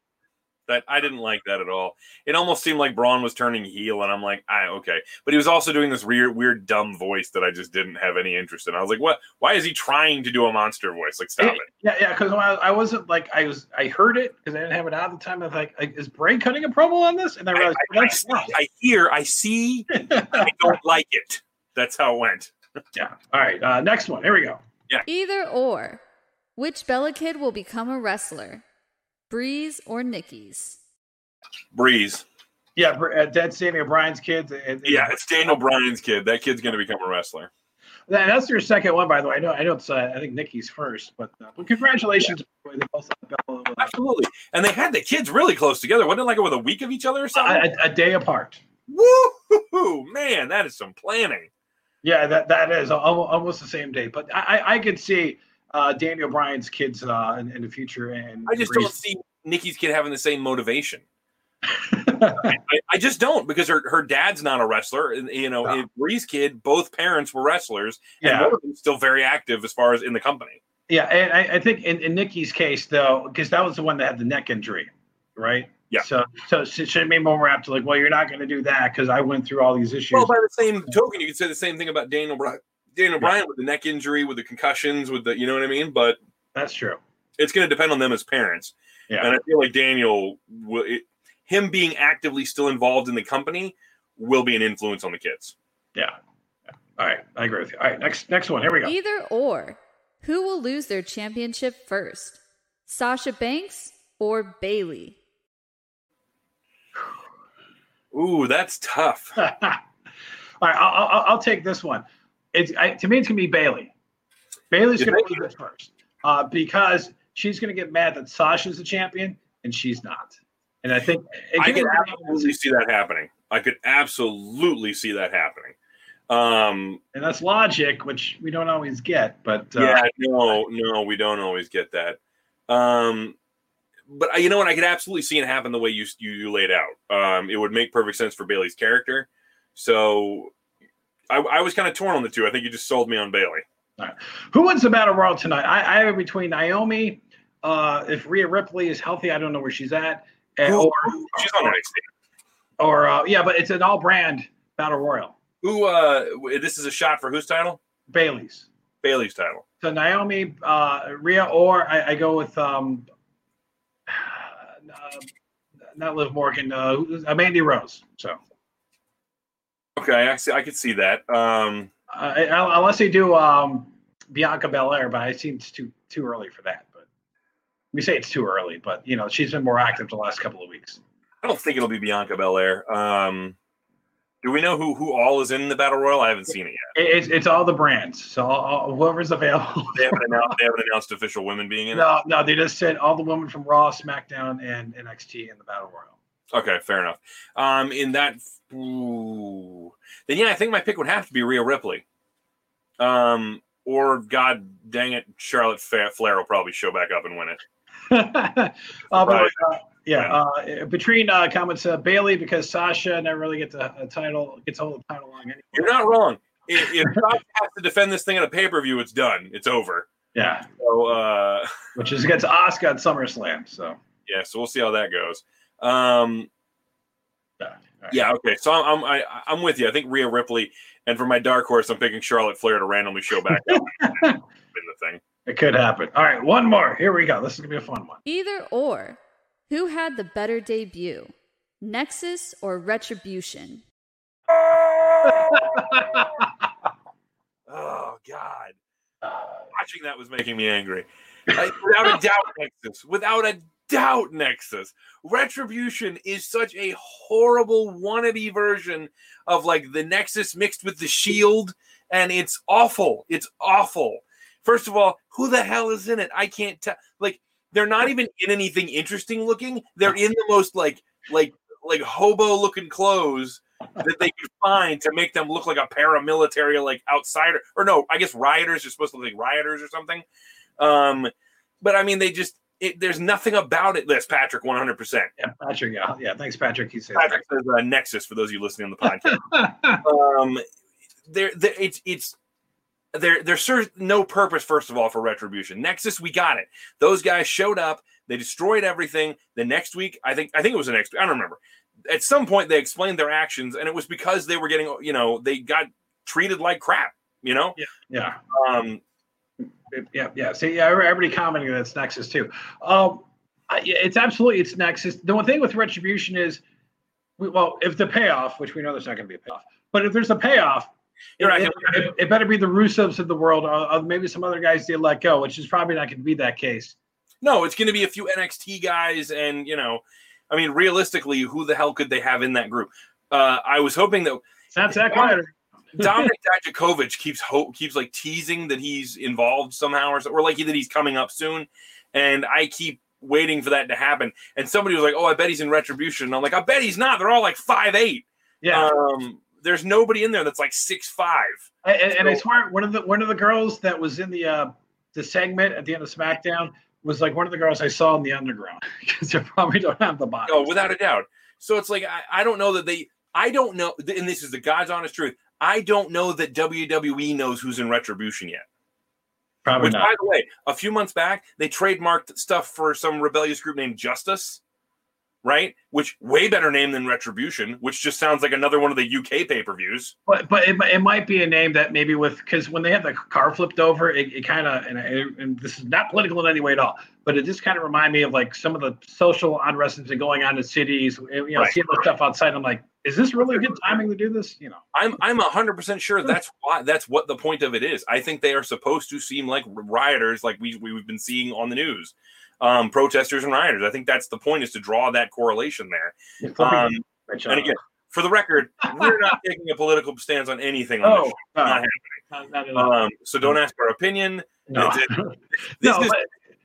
That I didn't like that at all. It almost seemed like Braun was turning heel, and I'm like, I okay. But he was also doing this weird, weird, dumb voice that I just didn't have any interest in. I was like, what? Why is he trying to do a monster voice? Like, stop it. Yeah, yeah. Because I, I wasn't like I was. I heard it because I didn't have it out at the time. I was like, like, is Bray cutting a promo on this? And I I, realized I, I, that's see- I hear, I see, I don't like it. That's how it went. yeah. All right. Uh, next one. Here we go. Yeah. Either or. Which Bella Kid will become a wrestler? Brie's or Nikki's? Brie's. Yeah, Br- uh, Dead Sammy O'Brien's kids. and- and- Yeah, it's Daniel Bryan's kid. That kid's going to become a wrestler. That's your second one, by the way. I know, I know it's. Uh, I think Nikki's first, but, uh, but congratulations. They both uh, Absolutely. And they had the kids really close together. Wasn't it like with a week of each other or something? a, a day apart. Woo! Man, that is some planning. Yeah, that that is almost, almost the same day. But I I, I could see uh, Daniel Bryan's kids uh, in, in the future, and I just don't see Nikki's kid having the same motivation. I, I just don't because her, her dad's not a wrestler. You know, No. and Bree's kid, both parents were wrestlers, and yeah, them's still very active as far as in the company. yeah. And I, I think in, in Nikki's case, though, because that was the one that had the neck injury, right? Yeah. So so it should be more apt to like, well, you're not going to do that because I went through all these issues. Well, by the same token, you could say the same thing about Daniel Bryan. Daniel Yeah. Bryan with the neck injury, with the concussions, with the you know what I mean. But That's true. it's going to depend on them as parents. Yeah. And I feel like Daniel, will, it, him being actively still involved in the company, will be an influence on the kids. Yeah. yeah. All right, I agree with you. All right, next next one. Here we go. Either or. Who will lose their championship first? Sasha Banks or Bayley? Ooh, that's tough. All right, I'll, I'll, I'll take this one. It's I, to me, it's gonna be Bayley. Bayley's You gonna lose it first uh, because she's gonna get mad that Sasha's the champion and she's not. And I think I could absolutely see that happening. I could absolutely see that happening. Um, and that's logic, which we don't always get. But uh, yeah, no, no, we don't always get that. Um, but uh, you know what? I could absolutely see it happen the way you you, you laid out. Um, it would make perfect sense for Bayley's character. So I, I was kind of torn on the two. I think you just sold me on Bayley. who wins the battle royal tonight? I, I have it between Naomi. Uh, if Rhea Ripley is healthy, I don't know where she's at. And, or She's on NXT. or uh, yeah, but it's an all brand battle royal. Who? Uh, this is a shot for whose title? Bayley's. Bayley's title. So Naomi, uh, Rhea, or I, I go with um, uh, not Liv Morgan, uh, uh, Mandy Rose. So Okay, I see. I could see that. Um, uh, unless they do um, Bianca Belair, but I think it's too too early for that. But we say it's too early, but you know she's been more active the last couple of weeks. I don't think it'll be Bianca Belair. Um, do we know who who all is in the battle royal? I haven't seen it yet. It, it's it's all the brands. So all, whoever's available. They haven't announced. They haven't announced official women being in it. no, no, they just said all the women from Raw, SmackDown, and NXT in the battle royal. Okay, fair enough. Um, in that, ooh, then yeah, I think my pick would have to be Rhea Ripley. Um, or God dang it, Charlotte Flair will probably show back up and win it. uh, but, uh, yeah, uh, between uh, comments, uh, Bayley because Sasha never really gets a, a title, gets a hold of the title long anyway. You're not wrong. If, if Sasha has to defend this thing at a pay per view, it's done. It's over. Yeah, So uh, which is against Asuka at SummerSlam. So yeah, so we'll see how that goes. Um, yeah, all right. yeah, okay. So I'm I, I'm with you. I think Rhea Ripley, and for my dark horse, I'm picking Charlotte Flair to randomly show back up in the thing. it could happen. All right, one more. Here we go. This is gonna be a fun one. Either or. Who had the better debut? Nexus or Retribution? Oh God. Watching that was making me angry. Like, without a doubt, Nexus. Without a doubt, Nexus. Retribution is such a horrible wannabe version of like the Nexus mixed with the Shield, and it's awful. It's awful. First of all, who the hell is in it? I can't tell. Like, they're not even in anything interesting looking. They're in the most like like like hobo looking clothes that they could find to make them look like a paramilitary like outsider or no i guess rioters are supposed to look like rioters or something um but i mean they just it, there's nothing about it this patrick 100% Yeah, Patrick. Yeah, yeah. Thanks, Patrick. He said. patrick says uh, nexus for those of you listening on the podcast um there there it's it's there there serves no purpose first of all for retribution nexus we got it those guys showed up they destroyed everything the next week i think i think it was the next i don't remember at some point they explained their actions and it was because they were getting you know they got treated like crap you know yeah, um yeah, yeah. See, yeah, everybody commenting that's Nexus too. Um, it's absolutely it's Nexus. The one thing with Retribution is, we, well, if the payoff, which we know there's not going to be a payoff, but if there's a payoff, it, it- it better be the Russos of the world, or, or maybe some other guys they let go, which is probably not going to be that case. no it's going to be a few nxt guys and you know i mean realistically who the hell could they have in that group uh i was hoping that It's not Zack Ryder. Dominik Dijakovic keeps hope keeps like teasing that he's involved somehow or, so- or like that he's coming up soon, and I keep waiting for that to happen. And somebody was like, "Oh, I bet he's in Retribution." And I'm like, "I bet he's not. They're all like five eight. Yeah, Um, there's nobody in there that's like six five. and, and I swear one of the one of the girls that was in the uh, the segment at the end of SmackDown was like one of the girls I saw in the underground because they probably don't have the body. Oh, without a doubt. So it's like I, I don't know that they. I don't know, and this is the God's honest truth. I don't know that WWE knows who's in Retribution yet. probably Which, not. by the way, a few months back, they trademarked stuff for some rebellious group named Justice, right? Which way better name than Retribution, which just sounds like another one of the UK pay per views. But but it, it might be a name that maybe with because when they had the car flipped over, it, it kind of and, and this is not political in any way at all, but it just kind of remind me of like some of the social unrest that's been going on in cities. You know, Right. seeing the stuff outside, I'm like, is this really a good timing to do this? You know, I'm I'm hundred percent sure that's why that's what the point of it is. I think they are supposed to seem like rioters, like we we've been seeing on the news, um, protesters and rioters. I think that's the point is to draw that correlation there. Um, and again, for the record, we're not taking a political stance on anything. On Oh, this show. no. Not Not- not at all. Um, so don't ask our opinion. no. This, No, is, but-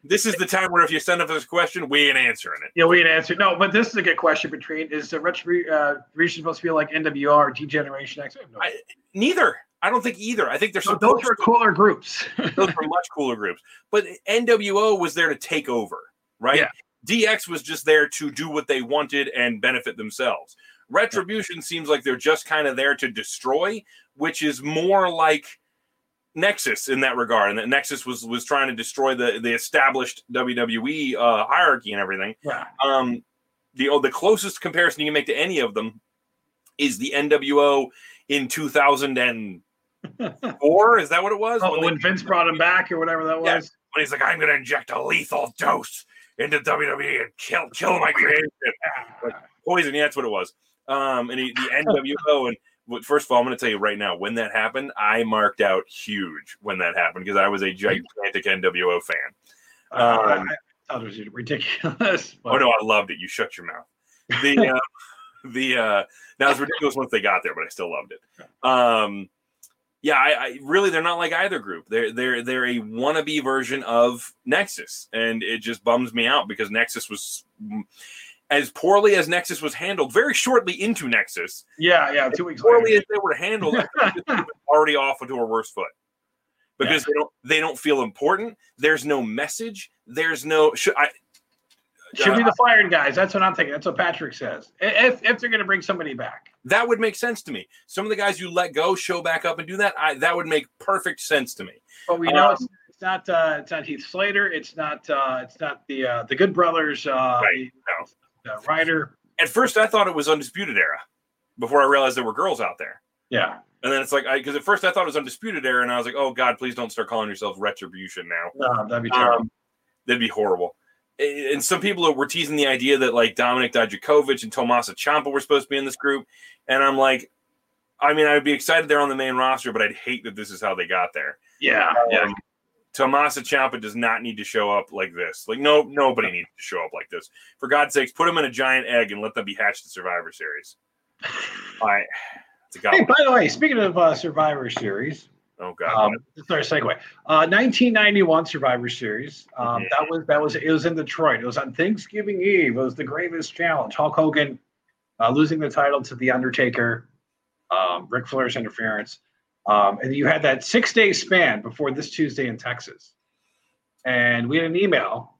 this is the time where if you send us a question, we ain't answering it. Yeah, we ain't answering. No, but this is a good question. Between is the Retribution uh, supposed to feel like NWO or Degeneration X? No I- Neither. I don't think either. I think they're So those are cooler groups. those were much cooler groups. But NWO was there to take over, right? Yeah. DX was just there to do what they wanted and benefit themselves. Retribution seems like they're just kind of there to destroy, which is more like Nexus in that regard. And that Nexus was was trying to destroy the the established WWE uh, hierarchy and everything. yeah. Um, the oh, the closest comparison you can make to any of them is the NWO in 2004. is that what it was? Oh, When when Vince brought him back or whatever that Yeah. was. when he's like, I'm going to inject a lethal dose into WWE and kill kill my creation. Poison, yeah, that's what it was. Um, and he, the NWO, and first of all, I'm going to tell you right now, when that happened, I marked out huge when that happened because I was a gigantic NWO fan. Uh, I, Um, I thought it was ridiculous. Oh no, I loved it. You shut your mouth. The uh, the uh, now it's ridiculous once they got there, but I still loved it. Um, yeah, I, I really they're not like either group. They're they're they're a wannabe version of Nexus, and it just bums me out because Nexus was as poorly as Nexus was handled very shortly into Nexus. yeah, yeah, two weeks Poorly later. as they were handled, I think it's already off into a worse foot because they don't they don't feel important. There's no message. There's no should I. Should be the fired guys. That's what I'm thinking. That's what Patrick says. If if they're going to bring somebody back. That would make sense to me. Some of the guys you let go show back up and do that. I, that would make perfect sense to me. But we know Um, it's, it's not uh, it's not Heath Slater. It's not uh, it's not the uh, the Good Brothers. Uh, Right, The, the Ryder. At first, I thought it was Undisputed Era before I realized there were girls out there. Yeah. And then it's like, I because at first I thought it was Undisputed Era, and I was like, oh God, please don't start calling yourself Retribution now. No, that'd be terrible. Um, that'd be horrible. And some people were teasing the idea that like Dominik Dijakovic and Tommaso Ciampa were supposed to be in this group, and I'm like, I mean, I'd be excited they're on the main roster, but I'd hate that this is how they got there. yeah. Yeah. Tommaso Ciampa does not need to show up like this. Like no, nobody needs to show up like this. For God's sakes, put them in a giant egg and let them be hatched in Survivor Series. All right. it's a. Hey, by the way, speaking of uh, Survivor Series, oh God. um, this our segue. Uh, 1991 Survivor Series. Um, Mhm. That was that was it was in Detroit. It was on Thanksgiving Eve. It was the gravest challenge. Hulk Hogan uh, losing the title to the Undertaker. Um, Ric Flair's interference, um, and you had that six day span before this Tuesday in Texas. And we had an email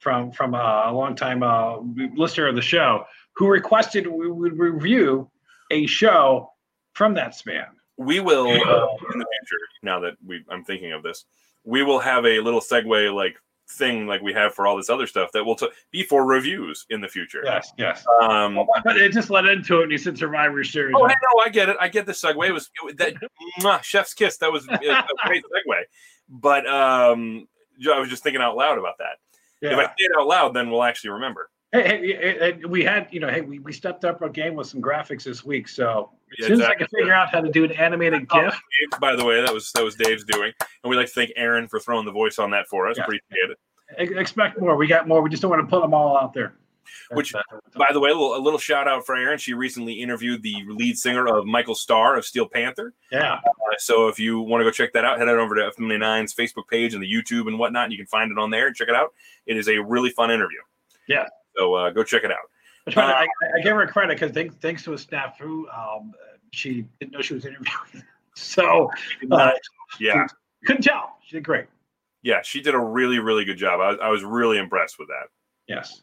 from from a longtime uh, listener of the show who requested we would review a show from that span. we will uh, in the future. Now that we, I'm thinking of this, we will have a little segue like thing like we have for all this other stuff that will t- be for reviews in the future. Yes, yes. Um, But it just led into it, and he said Survivor Series. Oh, I know, I get it. I get the segue. It was it, that mwah, chef's kiss. That was a, a great segue. But um, I was just thinking out loud about that. If I say it out loud, then we'll actually remember. Hey, we had, you know, hey, we, we stepped up our game with some graphics this week. So as Yeah, soon as I can figure out how to do an animated Oh, GIF, by the way, that was that was Dave's doing, and we'd like to thank Aaron for throwing the voice on that for us. Yeah. Appreciate it. expect more. We got more. We just don't want to put them all out there. Which, uh, By the way, a little, a little shout out for Aaron. She recently interviewed the lead singer of Michael Starr of Steel Panther. yeah, Uh, so if you want to go check that out, head on over to F99's Facebook page and the YouTube and whatnot. And you can find it on there and check it out. It is a really fun interview. Yeah. So uh, go check it out. I, to, I, I give her credit because thanks, thanks to a snafu, um, she didn't know she was interviewing. So uh, yeah. couldn't tell. She did great. Yeah. She did a really, really good job. I was, I was really impressed with that. Yes.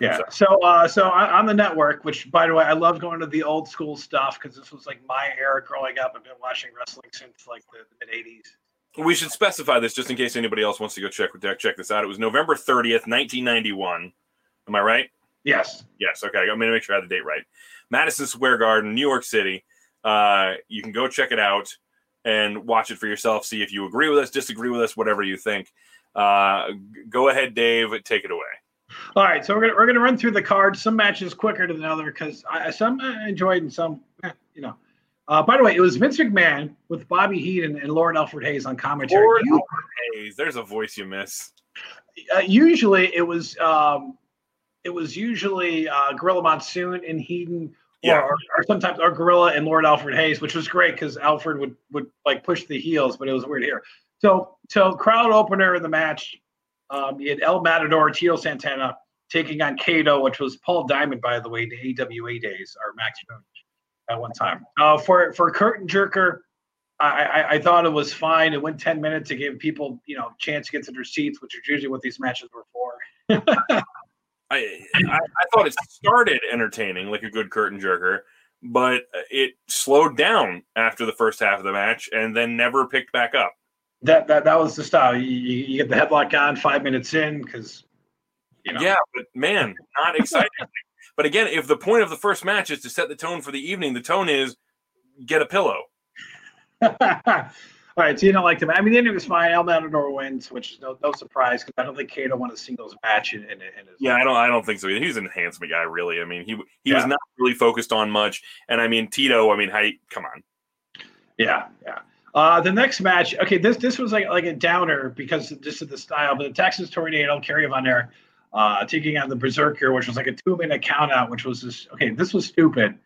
Yeah. So, uh, so on on the network, which by the way, I love going to the old school stuff because this was like my era growing up. I've been watching wrestling since like the mid '80s. We should specify this just in case anybody else wants to go check with check this out. It was November 30th, 1991. Am I right? Yes. Yes. Okay. I'm going to make sure I have the date right. Madison Square Garden, New York City. Uh, you can go check it out and watch it for yourself. See if you agree with us, disagree with us, whatever you think. Uh, go ahead, Dave. Take it away. All right, so we're gonna we're gonna run through the cards. Some matches quicker than other because I some I enjoyed and some eh, you know. Uh, by the way, it was Vince McMahon with Bobby Heenan and Lord Alfred Hayes on commentary. Lord You- Alfred Hayes, there's a voice you miss. uh, usually it was um, it was usually uh, Gorilla Monsoon and Heenan, Yeah. or, or sometimes or Gorilla and Lord Alfred Hayes, which was great because Alfred would would like push the heels, but it was weird here. So so crowd opener of the match, um, you had El Matador, Tito Santana taking on Kato, which was Paul Diamond, by the way, the AWA days or Max Moon at one time. Uh, for for curtain jerker. I, I, I thought it was fine. It went 10 minutes to give people, you know, a chance to get to their seats, which is usually what these matches were for. I, I I thought it started entertaining, like a good curtain jerker, but uh, it slowed down after the first half of the match and then never picked back up. That that that was the style. You, you, you get the headlock on five minutes in because, you know. Yeah, but man, not exciting. but again, if the point of the first match is to set the tone for the evening, the tone is get a pillow. All right, so you don't like them. I mean, the ending was fine. El Matador wins, which is no, no surprise because I don't think Kato won a singles match in, in, in his. Yeah, I don't. I don't think so. He's an enhancement guy, really. I mean, he he was not really focused on much. And I mean, Tito. I mean, hey, come on. Yeah, yeah. Uh, the next match, okay, this this was like like a downer because this is the style, but the Texas Tornado, Kerry Von Erich, uh, taking on the Berserker, which was like a two minute count out, which was just okay. This was stupid.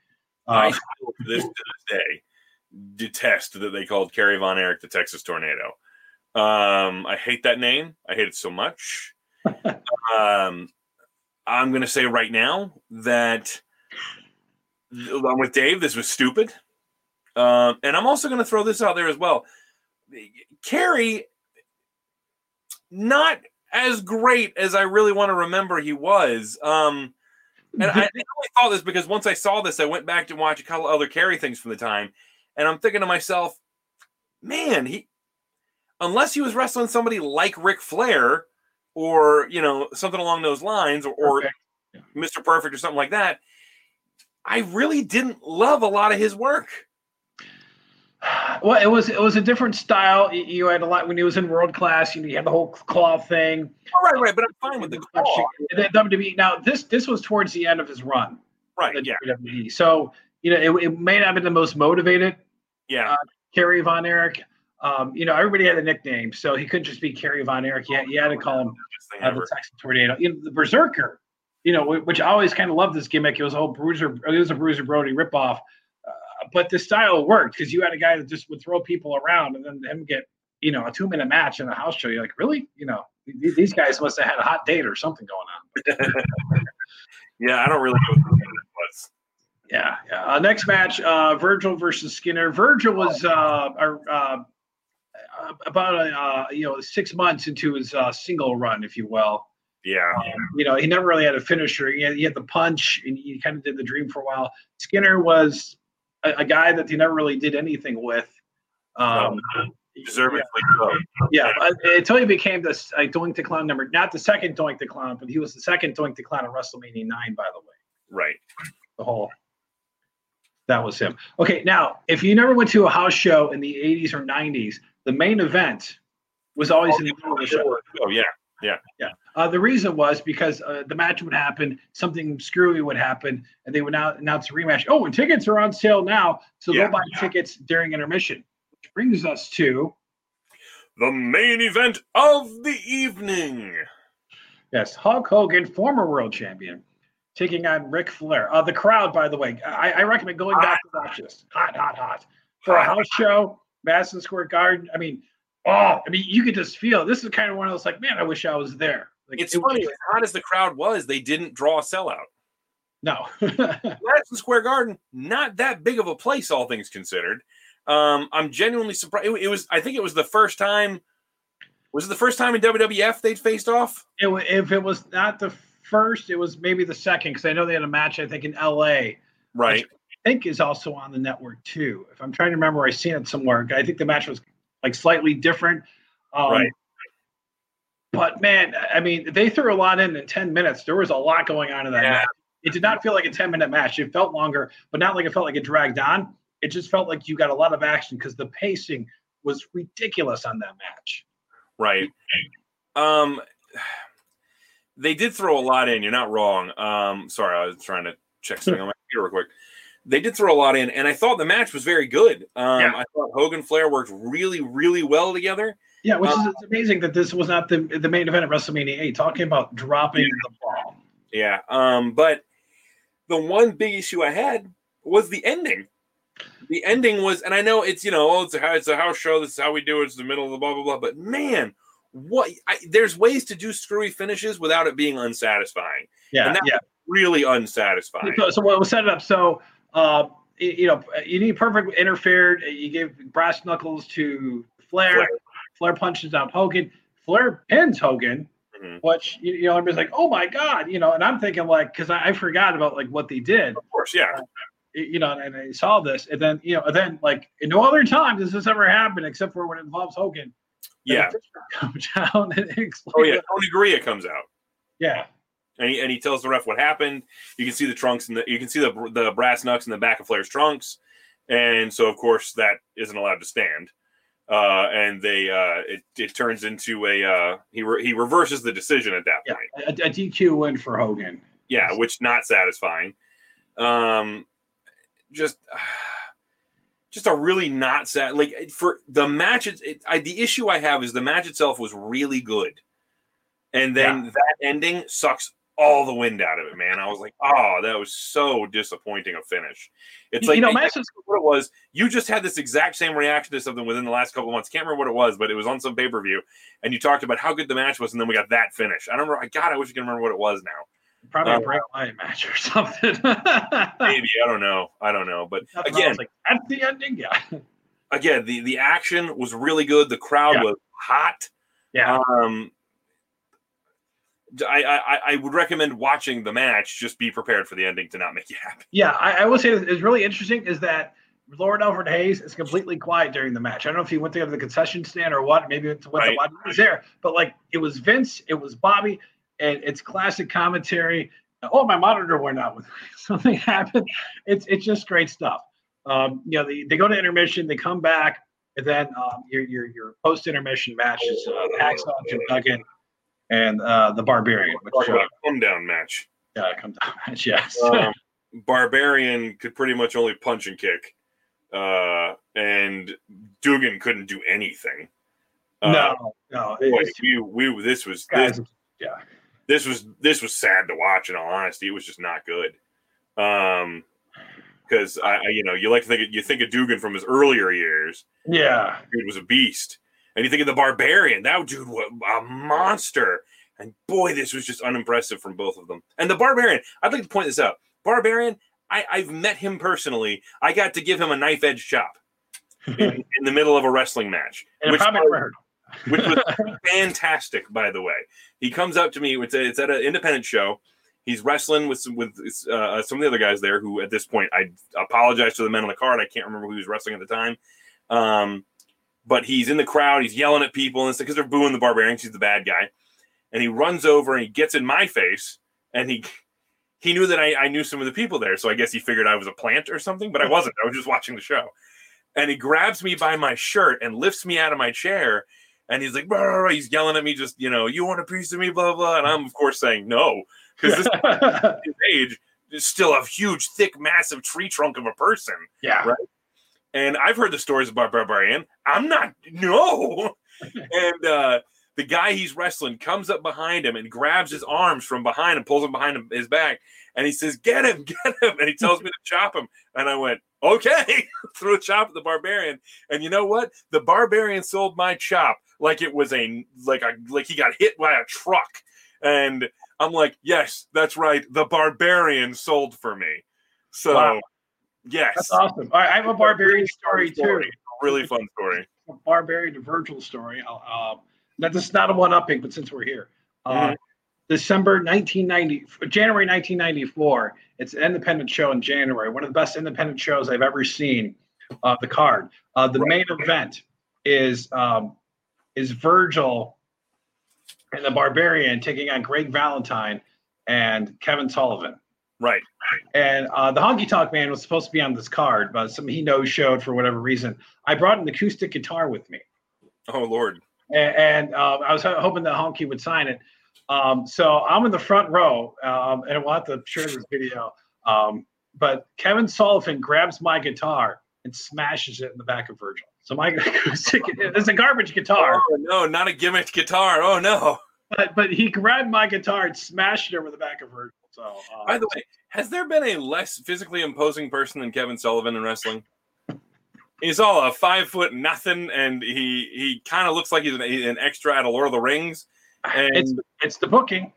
I Uh, still, this to this day detest that they called Kerry Von Erich the Texas Tornado. Um, I hate that name. I hate it so much. um, I'm going to say right now that I'm with Dave. This was stupid. Um, and I'm also going to throw this out there as well. Kerry, not as great as I really want to remember he was. Um, and I, I only thought this because once I saw this, I went back to watch a couple other Kerry things from the time, and I'm thinking to myself, man, he unless he was wrestling somebody like Ric Flair or you know something along those lines, or, or Perfect. Mr. Perfect or something like that, I really didn't love a lot of his work. well, it was it was a different style. You, had a lot when he was in world class. You, know, you had the whole claw thing. All right, right, but I'm fine with the claw. WWE. Now this this was towards the end of his run. Right, yeah, WWE. So you know it, it may not have been the most motivated yeah. Kerry Von Erich. Um, you know, everybody had a nickname, so he couldn't just be Kerry Von Erich. You had, you had to call him uh, the. Texas Tornado. You know, the Berserker. You know, which I always kind of loved this gimmick. It was a whole Bruiser. It was a Bruiser Brody ripoff, uh, but the style worked because you had a guy that just would throw people around and then him get you know a two minute match in a house show. You're like, really? You know, these guys must have had a hot date or something going on. Yeah, I don't really know what it was. Yeah, yeah. Uh, next match, uh, Virgil versus Skinner. Virgil was uh, uh, about uh, you know six months into his uh, single run, if you will. Yeah, You know, he never really had a finisher. He had, he had the punch, and he kind of did the dream for a while. Skinner was a, a guy that they never really did anything with. Um, deservedly so. yeah, until he became this Doink the Clown number, not the second Doink the Clown, but he was the second Doink the Clown at WrestleMania nine, by the way. Right. the whole that was him okay now if you never went to a house show in the 80s or 90s the main event was always in the middle of the show Oh yeah. Yeah, yeah. Uh, the reason was because uh, the match would happen something screwy would happen and they would now announce a rematch oh and tickets are on sale now so Yeah. go buy tickets during intermission which brings us to The main event of the evening. yes hulk hogan former world champion taking on Ric Flair. Uh, the crowd, by the way, I, I recommend going back to watch this. Hot, hot, hot. For a house show, Madison Square Garden. I mean, oh, I mean, you could just feel this is kind of one of those like, man, I wish I was there. Like, It's it- funny, as hot as the crowd was, they didn't draw a sellout. No. Madison Square Garden, not that big of a place, all things considered. Um, I'm genuinely surprised. It, it was, I think, it was the first time. Was it the first time in WWF they'd faced off? it, if it was not the first, it was maybe the second because I know they had a match, I think, in LA. Right. I think is also on the network too. If I'm trying to remember, I seen it somewhere. I think the match was like slightly different. Um, Right. But man, I mean, they threw a lot in in 10 minutes. There was a lot going on in that Yeah. match. It did not feel like a 10 minute match. It felt longer, but not like it felt like it dragged on. It just felt like you got a lot of action because the pacing was ridiculous on that match. Right. Um, they did throw a lot in. You're not wrong. Um, sorry, I was trying to check something on my computer real quick. They did throw a lot in, and I thought the match was very good. Um, Yeah. I thought Hogan Flair worked really, really well together. Yeah, which Uh, is it's amazing that this was not the the main event at WrestleMania 8. Talking about dropping the ball. Yeah. Um, but the one big issue I had was the ending. The ending was, and I know it's you know, oh, it's a it's a house show. This is how we do it. It's the middle of the blah blah blah. But man, what? I, there's ways to do screwy finishes without it being unsatisfying. Yeah, yeah. Really unsatisfying. So, so we'll set it up. So, uh, y- you know, you need perfect interfered. You give brass knuckles to Flair. Flair. Flair, punches out Hogan. Flair pins Hogan, Mhm. which you, you know everybody's like, "Oh my god!" You know, and I'm thinking like, because I, I forgot about like what they did. Of course, yeah. y- You know, and I saw this, and then you know, and then like, in no other time does this ever happen except for when it involves Hogan. Yeah. comes down and explains. Oh yeah. Tony Garea comes out. yeah. and he, and he tells the ref what happened. You can see the trunks and the you can see the the brass knucks in the back of Flair's trunks, and so of course that isn't allowed to stand. Uh, and they uh, it, it turns into a uh, he re- he reverses the decision at that Yeah, point. a, a DQ win for Hogan. Yeah, which not satisfying. Um, just just a really not sad like for the match. It, it, I, the issue I have is the match itself was really good, and then that ending sucks all the wind out of it, man. I was like, oh, that was so disappointing a finish. It's You- like you know, I- matches- what it was. You just had this exact same reaction to something within the last couple of months. Can't remember what it was, but it was on some pay per view, and you talked about how good the match was, and then we got that finish. I don't remember. God, I wish I can remember what it was now. Probably Uh, a break line match or something. Maybe I don't know. I don't know. But again, like that's the ending. Yeah, again, the the action was really good. The crowd Yeah. was hot. yeah. Um, I, I I would recommend watching the match. Just be prepared for the ending to not make you happy. Yeah, I, I will say is really interesting is that Lord Alfred Hayes is completely quiet during the match. I don't know if he went to go to the concession stand or what. Maybe it's what Right. the he was there, but like it was Vince, it was Bobby, and it's classic commentary. Oh, my monitor went out with something happened. It's it's just great stuff. Um, you know, they, they go to intermission, they come back, and then um, your your your post intermission match is uh, Hacksaw Jim Duggan and uh, the Barbarian, which uh, come down match. yeah, comes down match. Yes. Um, Barbarian could pretty much only punch and kick, uh, and Duggan couldn't do anything. Uh, no, no. boy, we, we this was this, yeah. This was this was sad to watch. In all honesty, it was just not good. Um, because I, I, you know, you like to think of, you think of Duggan from his earlier years. Yeah. Dude was a beast, and you think of the Barbarian. That dude was a monster. And boy, this was just unimpressive from both of them. And the Barbarian, I'd like to point this out. Barbarian, I, I've met him personally. I got to give him a knife edge chop in, in the middle of a wrestling match, And which which was fantastic, by the way. He comes up to me. It's, a, it's at an independent show. He's wrestling with some with uh, some of the other guys there. Who at this point, I apologize to the men on the card. I can't remember who he was wrestling at the time. Um, but he's in the crowd. He's yelling at people and stuff because they're booing the barbarian. He's the bad guy, and he runs over and he gets in my face. And he he knew that I, I knew some of the people there, so I guess he figured I was a plant or something. But I wasn't. I was just watching the show. And he grabs me by my shirt and lifts me out of my chair and he's like, "Blah, blah, blah." he's yelling at me, just you know, you want a piece of me, blah blah. And I'm of course saying no, because this his age is still a huge, thick, massive tree trunk of a person. yeah. Right. And I've heard the stories about Barbarian. I'm not no. and uh, the guy he's wrestling comes up behind him and grabs his arms from behind and pulls him behind him, his back. And he says, "Get him, get him!" And he tells me to chop him. And I went, "Okay." Threw a chop at the barbarian. And you know what? The barbarian sold my chop like it was a like a like he got hit by a truck. And I'm like, "Yes, that's right. The barbarian sold for me." So, Wow. yes, That's awesome. All right, I have a barbarian story too. Really fun story. A barbarian to Virgil story. I'll, Um, now this is not a one upping, but since we're here, uh, Mhm. December 1990, January 1994. It's an independent show in January. One of the best independent shows I've ever seen. Uh, the card. Uh, the main event is um, is Virgil and the Barbarian taking on Greg Valentine and Kevin Sullivan. Right. And uh, the Honky Tonk Man was supposed to be on this card, but some he no showed for whatever reason. I brought an acoustic guitar with me, Oh Lord. and, and uh, I was hoping that Honky would sign it. Um, so I'm in the front row, um, and we'll have to share this video. Um, but Kevin Sullivan grabs my guitar and smashes it in the back of Virgil. So my it's a garbage guitar. Oh, no, not a gimmick guitar. Oh no. But but he grabbed my guitar and smashed it over the back of her. So uh, by the way, has there been a less physically imposing person than Kevin Sullivan in wrestling? He's all a five foot nothing, and he he kind of looks like he's an, an, extra out of Lord of the Rings. And it's it's the booking.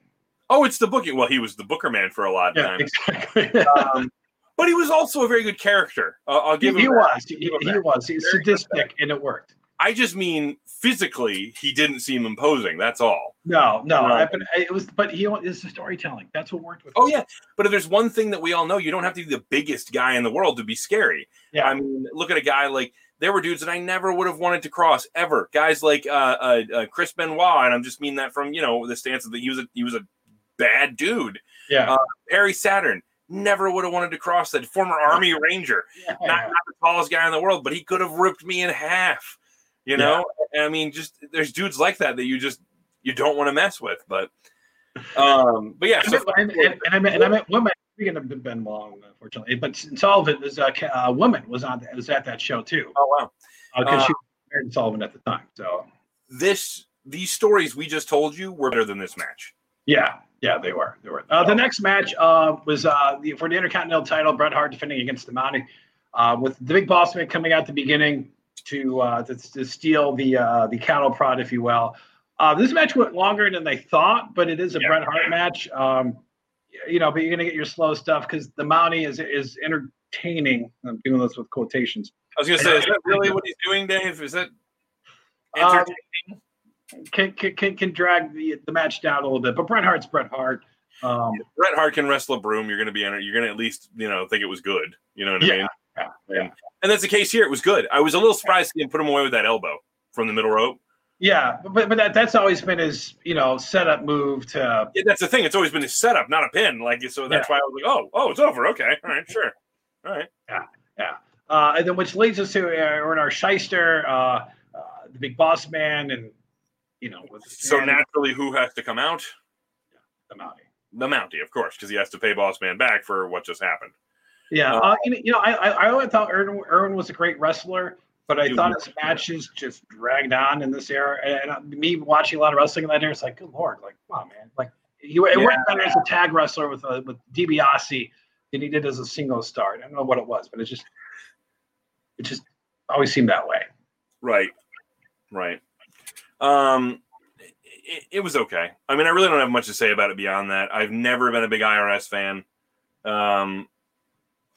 Oh, it's the booking. Well, he was the booker man for a lot of yeah, time. Exactly. um, but he was also a very good character. Uh, I'll give he, him. He was. He, was. he was. He's sadistic, and it worked. I just mean physically, he didn't seem imposing. That's all. No, no. I, but it was, but he is the storytelling. That's what worked with. Oh yeah, but if there's one thing that we all know, you don't have to be the biggest guy in the world to be scary. Yeah. I mean, look at a guy like there were dudes that I never would have wanted to cross ever. Guys like uh, uh, uh, Chris Benoit, and I'm just mean that from you know the stance of that he was a he was a bad dude. Yeah. Uh, Perry Saturn never would have wanted to cross that former Army Ranger, yeah. not, not the tallest guy in the world, but he could have ripped me in half. You know, yeah. I mean, just there's dudes like that that you just you don't want to mess with. But, um, but yeah. So and, and, and, I met, and I met women. Speaking of Ben Long, unfortunately, but Sullivan was a, a woman was on was at that show too. Oh wow, because uh, she was married Sullivan at the time. So this these stories we just told you were better than this match. Yeah, yeah, they were. They were. Uh, the next match uh, was uh, for the Intercontinental title. Bret Hart defending against the Mountie, uh, with the Big Boss Man coming out the beginning to uh, to, to steal the uh, the cattle prod, if you will. this match went longer than they thought, but it is a yeah. Bret Hart match. Um, you know, but you're gonna get your slow stuff because the Mountie is is entertaining. I'm doing this with quotations. I was gonna say, is that really what he's doing, Dave? Is that entertaining? Can, can can drag the the match down a little bit. But Bret Hart's Bret Hart. Um, Bret Hart can wrestle a broom. You're going to be in it. You're going to at least you know think it was good. You know what I yeah, mean? Yeah, yeah. And, and that's the case here. It was good. I was a little surprised he didn't put him away with that elbow from the middle rope. Yeah, but but that, that's always been his you know setup move to. Yeah, that's the thing. It's always been his setup, not a pin. Like so, that's why I was like, oh, oh, it's over. Okay, all right, sure, all right. Yeah, yeah. Uh, and then which leads us to uh, Irwin R. Schyster, uh, uh, the big boss man, and you know. so naturally, who has to come out? The Mountie. The Mountie, of course, because he has to pay Boss Man back for what just happened. Yeah, uh, you know, you know, I I always thought Erwin, Irwin was a great wrestler, but I thought his matches just dragged on in this era. And, and me watching a lot of wrestling in that era, it's like, good lord, like, come on, man, like he it yeah. worked better as a tag wrestler with uh, with DiBiase than he did as a single star. I don't know what it was, but it just it just always seemed that way. Right, right. Um, it, it, was okay. I mean, I really don't have much to say about it beyond that. I've never been a big IRS fan. Um,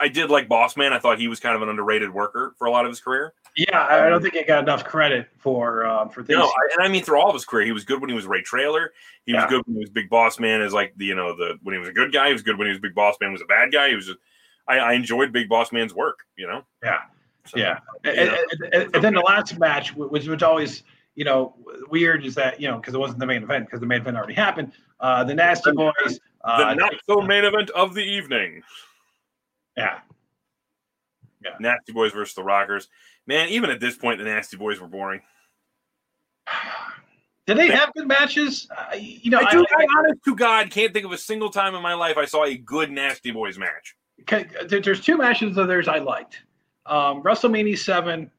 I did like Boss Man. I thought he was kind of an underrated worker for a lot of his career. Yeah, I don't think he got enough credit for uh, for things. No, I, and I mean through all of his career, he was good when he was Ray Traylor. He Yeah. was good when he was Big Boss Man. As like the you know the when he was a good guy, he was good when he was Big Boss Man. Was a bad guy. He was. Just, I, I enjoyed Big Boss Man's work. You know. Yeah, So, yeah. And, and- and- and then the last match, which which always you know weird, is that you know because it wasn't the main event because the main event already happened. Uh, the Nasty Boys. the Uh, not so main event of the evening. yeah, Yeah. Nasty Boys versus the Rockers. Man, even at this point, the Nasty Boys were boring. did they have good matches? Uh, you know, I, do, I- I, honest to God, can't think of a single time in my life I saw a good Nasty Boys match. Okay, there's two matches of theirs I liked. Um, WrestleMania seven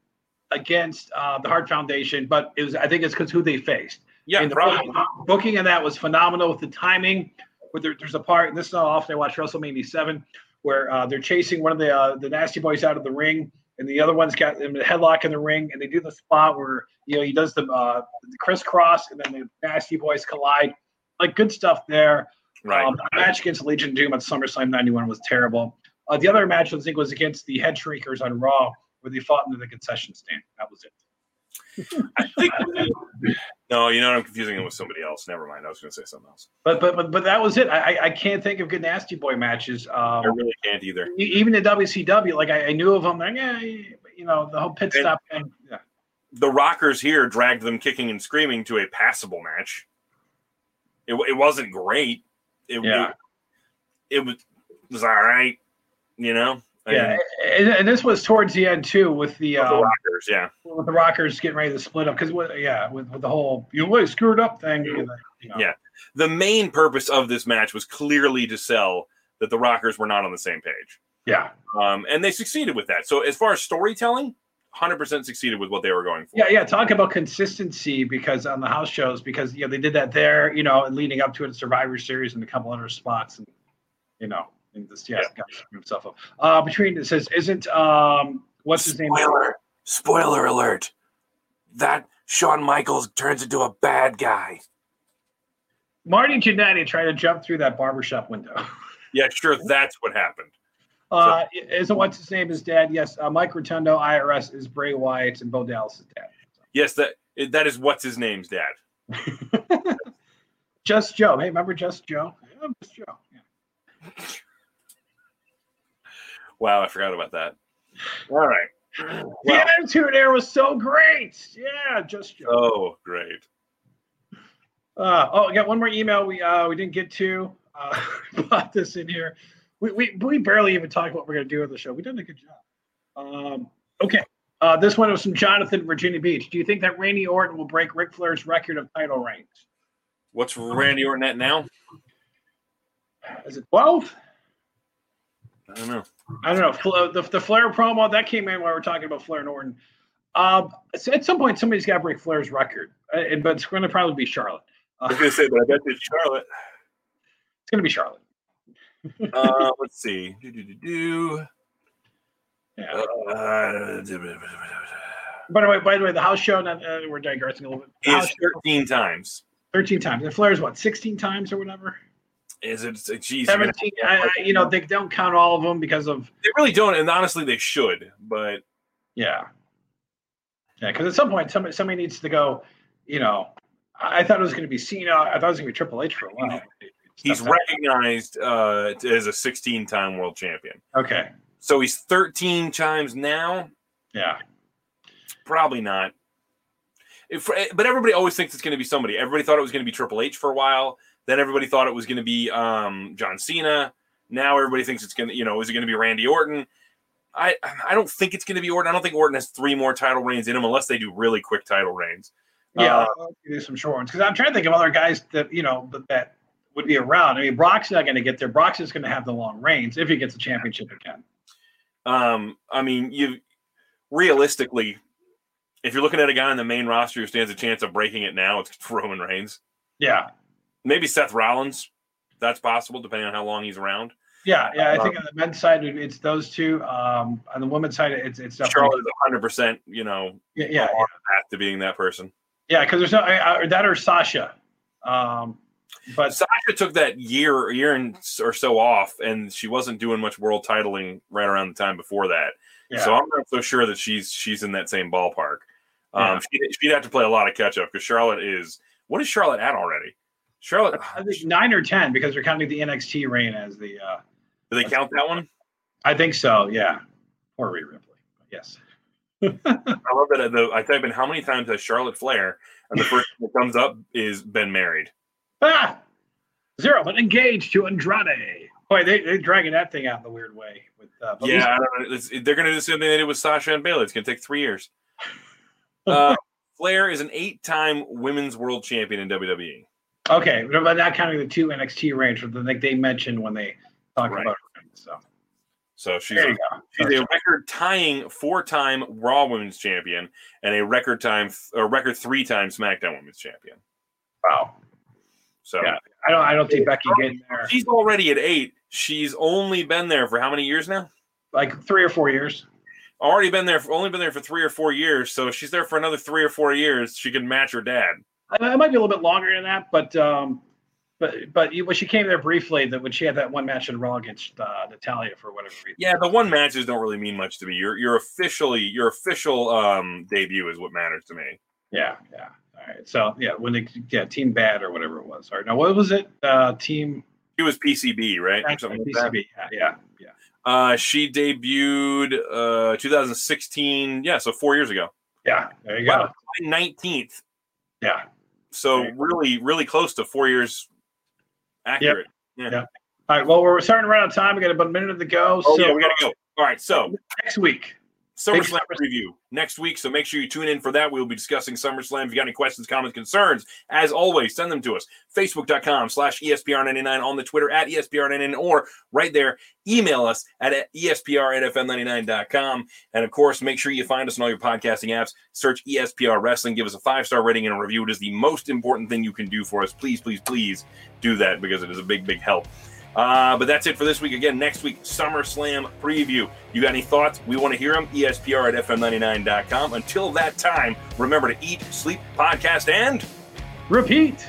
against uh, the Hart Foundation, but it was I think it's because who they faced. Yeah, and the probably. booking, booking of that was phenomenal with the timing. Where there, there's a part, and this is not often I watch WrestleMania seven, where uh, they're chasing one of the uh, the Nasty Boys out of the ring, and the other one's got him in a headlock in the ring, and they do the spot where you know he does the, uh, the crisscross, and then the Nasty Boys collide. Like good stuff there. Right. Um, the match against Legion Doom at SummerSlam '91 was terrible. Uh, the other match I think was against the Headshrinkers on Raw, where they fought into the concession stand. That was it. I think. no, you know, I'm confusing it with somebody else. Never mind. I was going to say something else. But but but but that was it. I I- I can't think of good Nasty Boy matches. I Um, really can't either. even in WCW, like I, I knew of them. Like yeah, you know the whole pit And- stop thing. Yeah. The Rockers here dragged them kicking and screaming to a passable match. It, it wasn't great. It, Yeah. it, it was was all right. You know, I Yeah, and, and this was towards the end too, with the, of the um, Rockers, yeah. with the Rockers getting ready to split up because yeah, with, with the whole you know, screwed up thing. You know, Yeah. The main purpose of this match was clearly to sell that the Rockers were not on the same page. yeah, Um, and they succeeded with that. So as far as storytelling, 100% succeeded with what they were going for. yeah, yeah. Talk about consistency because on the house shows because you know they did that there, you know, leading up to it, Survivor Series and a couple other spots, and you know, and this yeah, Yeah. got himself up. Uh, between it says isn't um what's his name? Spoiler, spoiler alert. That Shawn Michaels turns into a bad guy. Marty Jannetty tried to jump through that barbershop window. Yeah, sure, that's what happened. Uh, isn't what's his name? His dad? Yes, uh, Mike Rotundo, IRS is Bray Wyatt and Bo Dallas' dad. Yes, that that is what's his name's dad. Just Joe. Hey, remember Just Joe? Yeah, Just Joe. Yeah. Wow, I forgot about that. All right. The Well, attitude there was so great. Yeah, Just oh, great. Uh, oh, I got one more email we uh, we didn't get to. Uh, put this in here. We, we, we barely even talked what we're going to do with the show. We did a good job. Um, okay. Uh, this one was from Jonathan, Virginia Beach. Do you think that Randy Orton will break Ric Flair's record of title reigns? What's Randy Orton at now? Is it 12? I don't know. I don't know. The, the Flair promo that came in while we're talking about Flair and Orton. Um, at some point, somebody's got to break Flair's record, uh, and- but it's going to probably be Charlotte. I Uh, was gonna say, but I bet it's Charlotte. it's going to be Charlotte. Uh, let's see. Do, do, do, do. Yeah. Uh, By the way, by the way, the house show. Not, uh, we're digressing a little bit. Is house show, 13 times. thirteen times. And Flair's what, sixteen times or whatever? Is it? Geez, Seventeen. I, I, you know, they don't count all of them because of they really don't, and honestly, they should. But yeah, yeah. Because at some point, somebody somebody needs to go. You know, I, thought it was going to be Cena. I thought it was going to be Triple H for a while. he's recognized uh, as a 16-time world champion. Okay. So he's 13 times now. Yeah. Probably not. If, but everybody always thinks it's going to be somebody. Everybody thought it was going to be Triple H for a while. Then everybody thought it was going to be um, John Cena. Now everybody thinks it's going to, you know, is it going to be Randy Orton? I I don't think it's going to be Orton. I don't think Orton has three more title reigns in him unless they do really quick title reigns. Yeah, Uh, you some short ones because I'm trying to think of other guys that you know that, would be around. I mean, Brock's not going to get there. Brock's just going to have the long reigns if he gets the championship again. Um, I mean, you realistically, if you're looking at a guy on the main roster who stands a chance of breaking it now, it's Roman Reigns. Yeah, Maybe Seth Rollins. That's possible, depending on how long he's around. yeah, yeah. I think on the men's side it's those two. Um, on the women's side, it's it's definitely Charlotte is 100, percent you know, yeah, yeah, path to being that person. yeah. Because there's no uh, that or Sasha. Um, but Sasha took that year, year and or so off, and she wasn't doing much world titling right around the time before that. yeah, So I'm not so sure that she's she's in that same ballpark. Um, Yeah. she'd, she'd have to play a lot of catch up because Charlotte is. What is Charlotte at already? Charlotte. I think nine or ten because they're counting the NXT reign as the. Uh, Do they count that one? I think so. Yeah, or Rhea Ripley. Yes. I love that. The, I type in how many times has Charlotte Flair, and the first thing that comes up is been married. Ah, zero, but engaged to Andrade. Boy, they they're dragging that thing out in the weird way. With uh, Yeah, I don't know. It's, they're going to do the same thing they did with Sasha and Bayley. It's going to take three years. Uh, Flair is an eight-time women's world champion in. WWE. Okay, but not counting the two NXT reigns, but like they mentioned when they talked Right. about it. So So she's a, she's a record-tying four-time Raw Women's Champion and a record-time or record three-time SmackDown Women's Champion. Wow. So Yeah. I don't I don't see Becky getting there. she's already at eight. She's only been there for how many years now? Like three or four years. Already been there. For, only been there for three or four years. So if she's there for another three or four years. She can match her dad. I- It might be a little bit longer than that, but um, but but you- when she came there briefly, that when she had that one match in Raw against uh, Natalya for whatever reason. Yeah, the one matches don't really mean much to me. Your your officially your official um debut is what matters to me. Yeah, yeah. All right. So yeah, when they yeah, Team Bad or whatever it was. All right. Now what was it? Uh, team She was PCB, right? Or something like. PCB. Yeah, yeah, yeah. Uh, she debuted uh 2016. Yeah, so four years ago. Yeah. There you Wow. go. Nineteenth. Yeah. So really, really close to four years accurate. Yeah. All right. Well, we're starting to run out of time. We got about a minute to go. Oh so yeah, we gotta go. All right, so next week. SummerSlam review next week. So make sure you tune in for that. We will be discussing SummerSlam. If you got any questions, comments, concerns, as always, send them to us. Facebook.com slash ESPR99 on the Twitter at ESPR99 or right there, email us at ESPR at FM99.com. And of course, make sure you find us on all your podcasting apps. Search ESPR Wrestling. Give us a five star rating and a review. It is the most important thing you can do for us. Please, please, please do that because it is a big, big help. Uh, but that's it for this week. Again, next week, SummerSlam preview. You got any thoughts? We want to hear them. ESPR at FM99.com. Until that time, remember to eat, sleep, podcast, and repeat.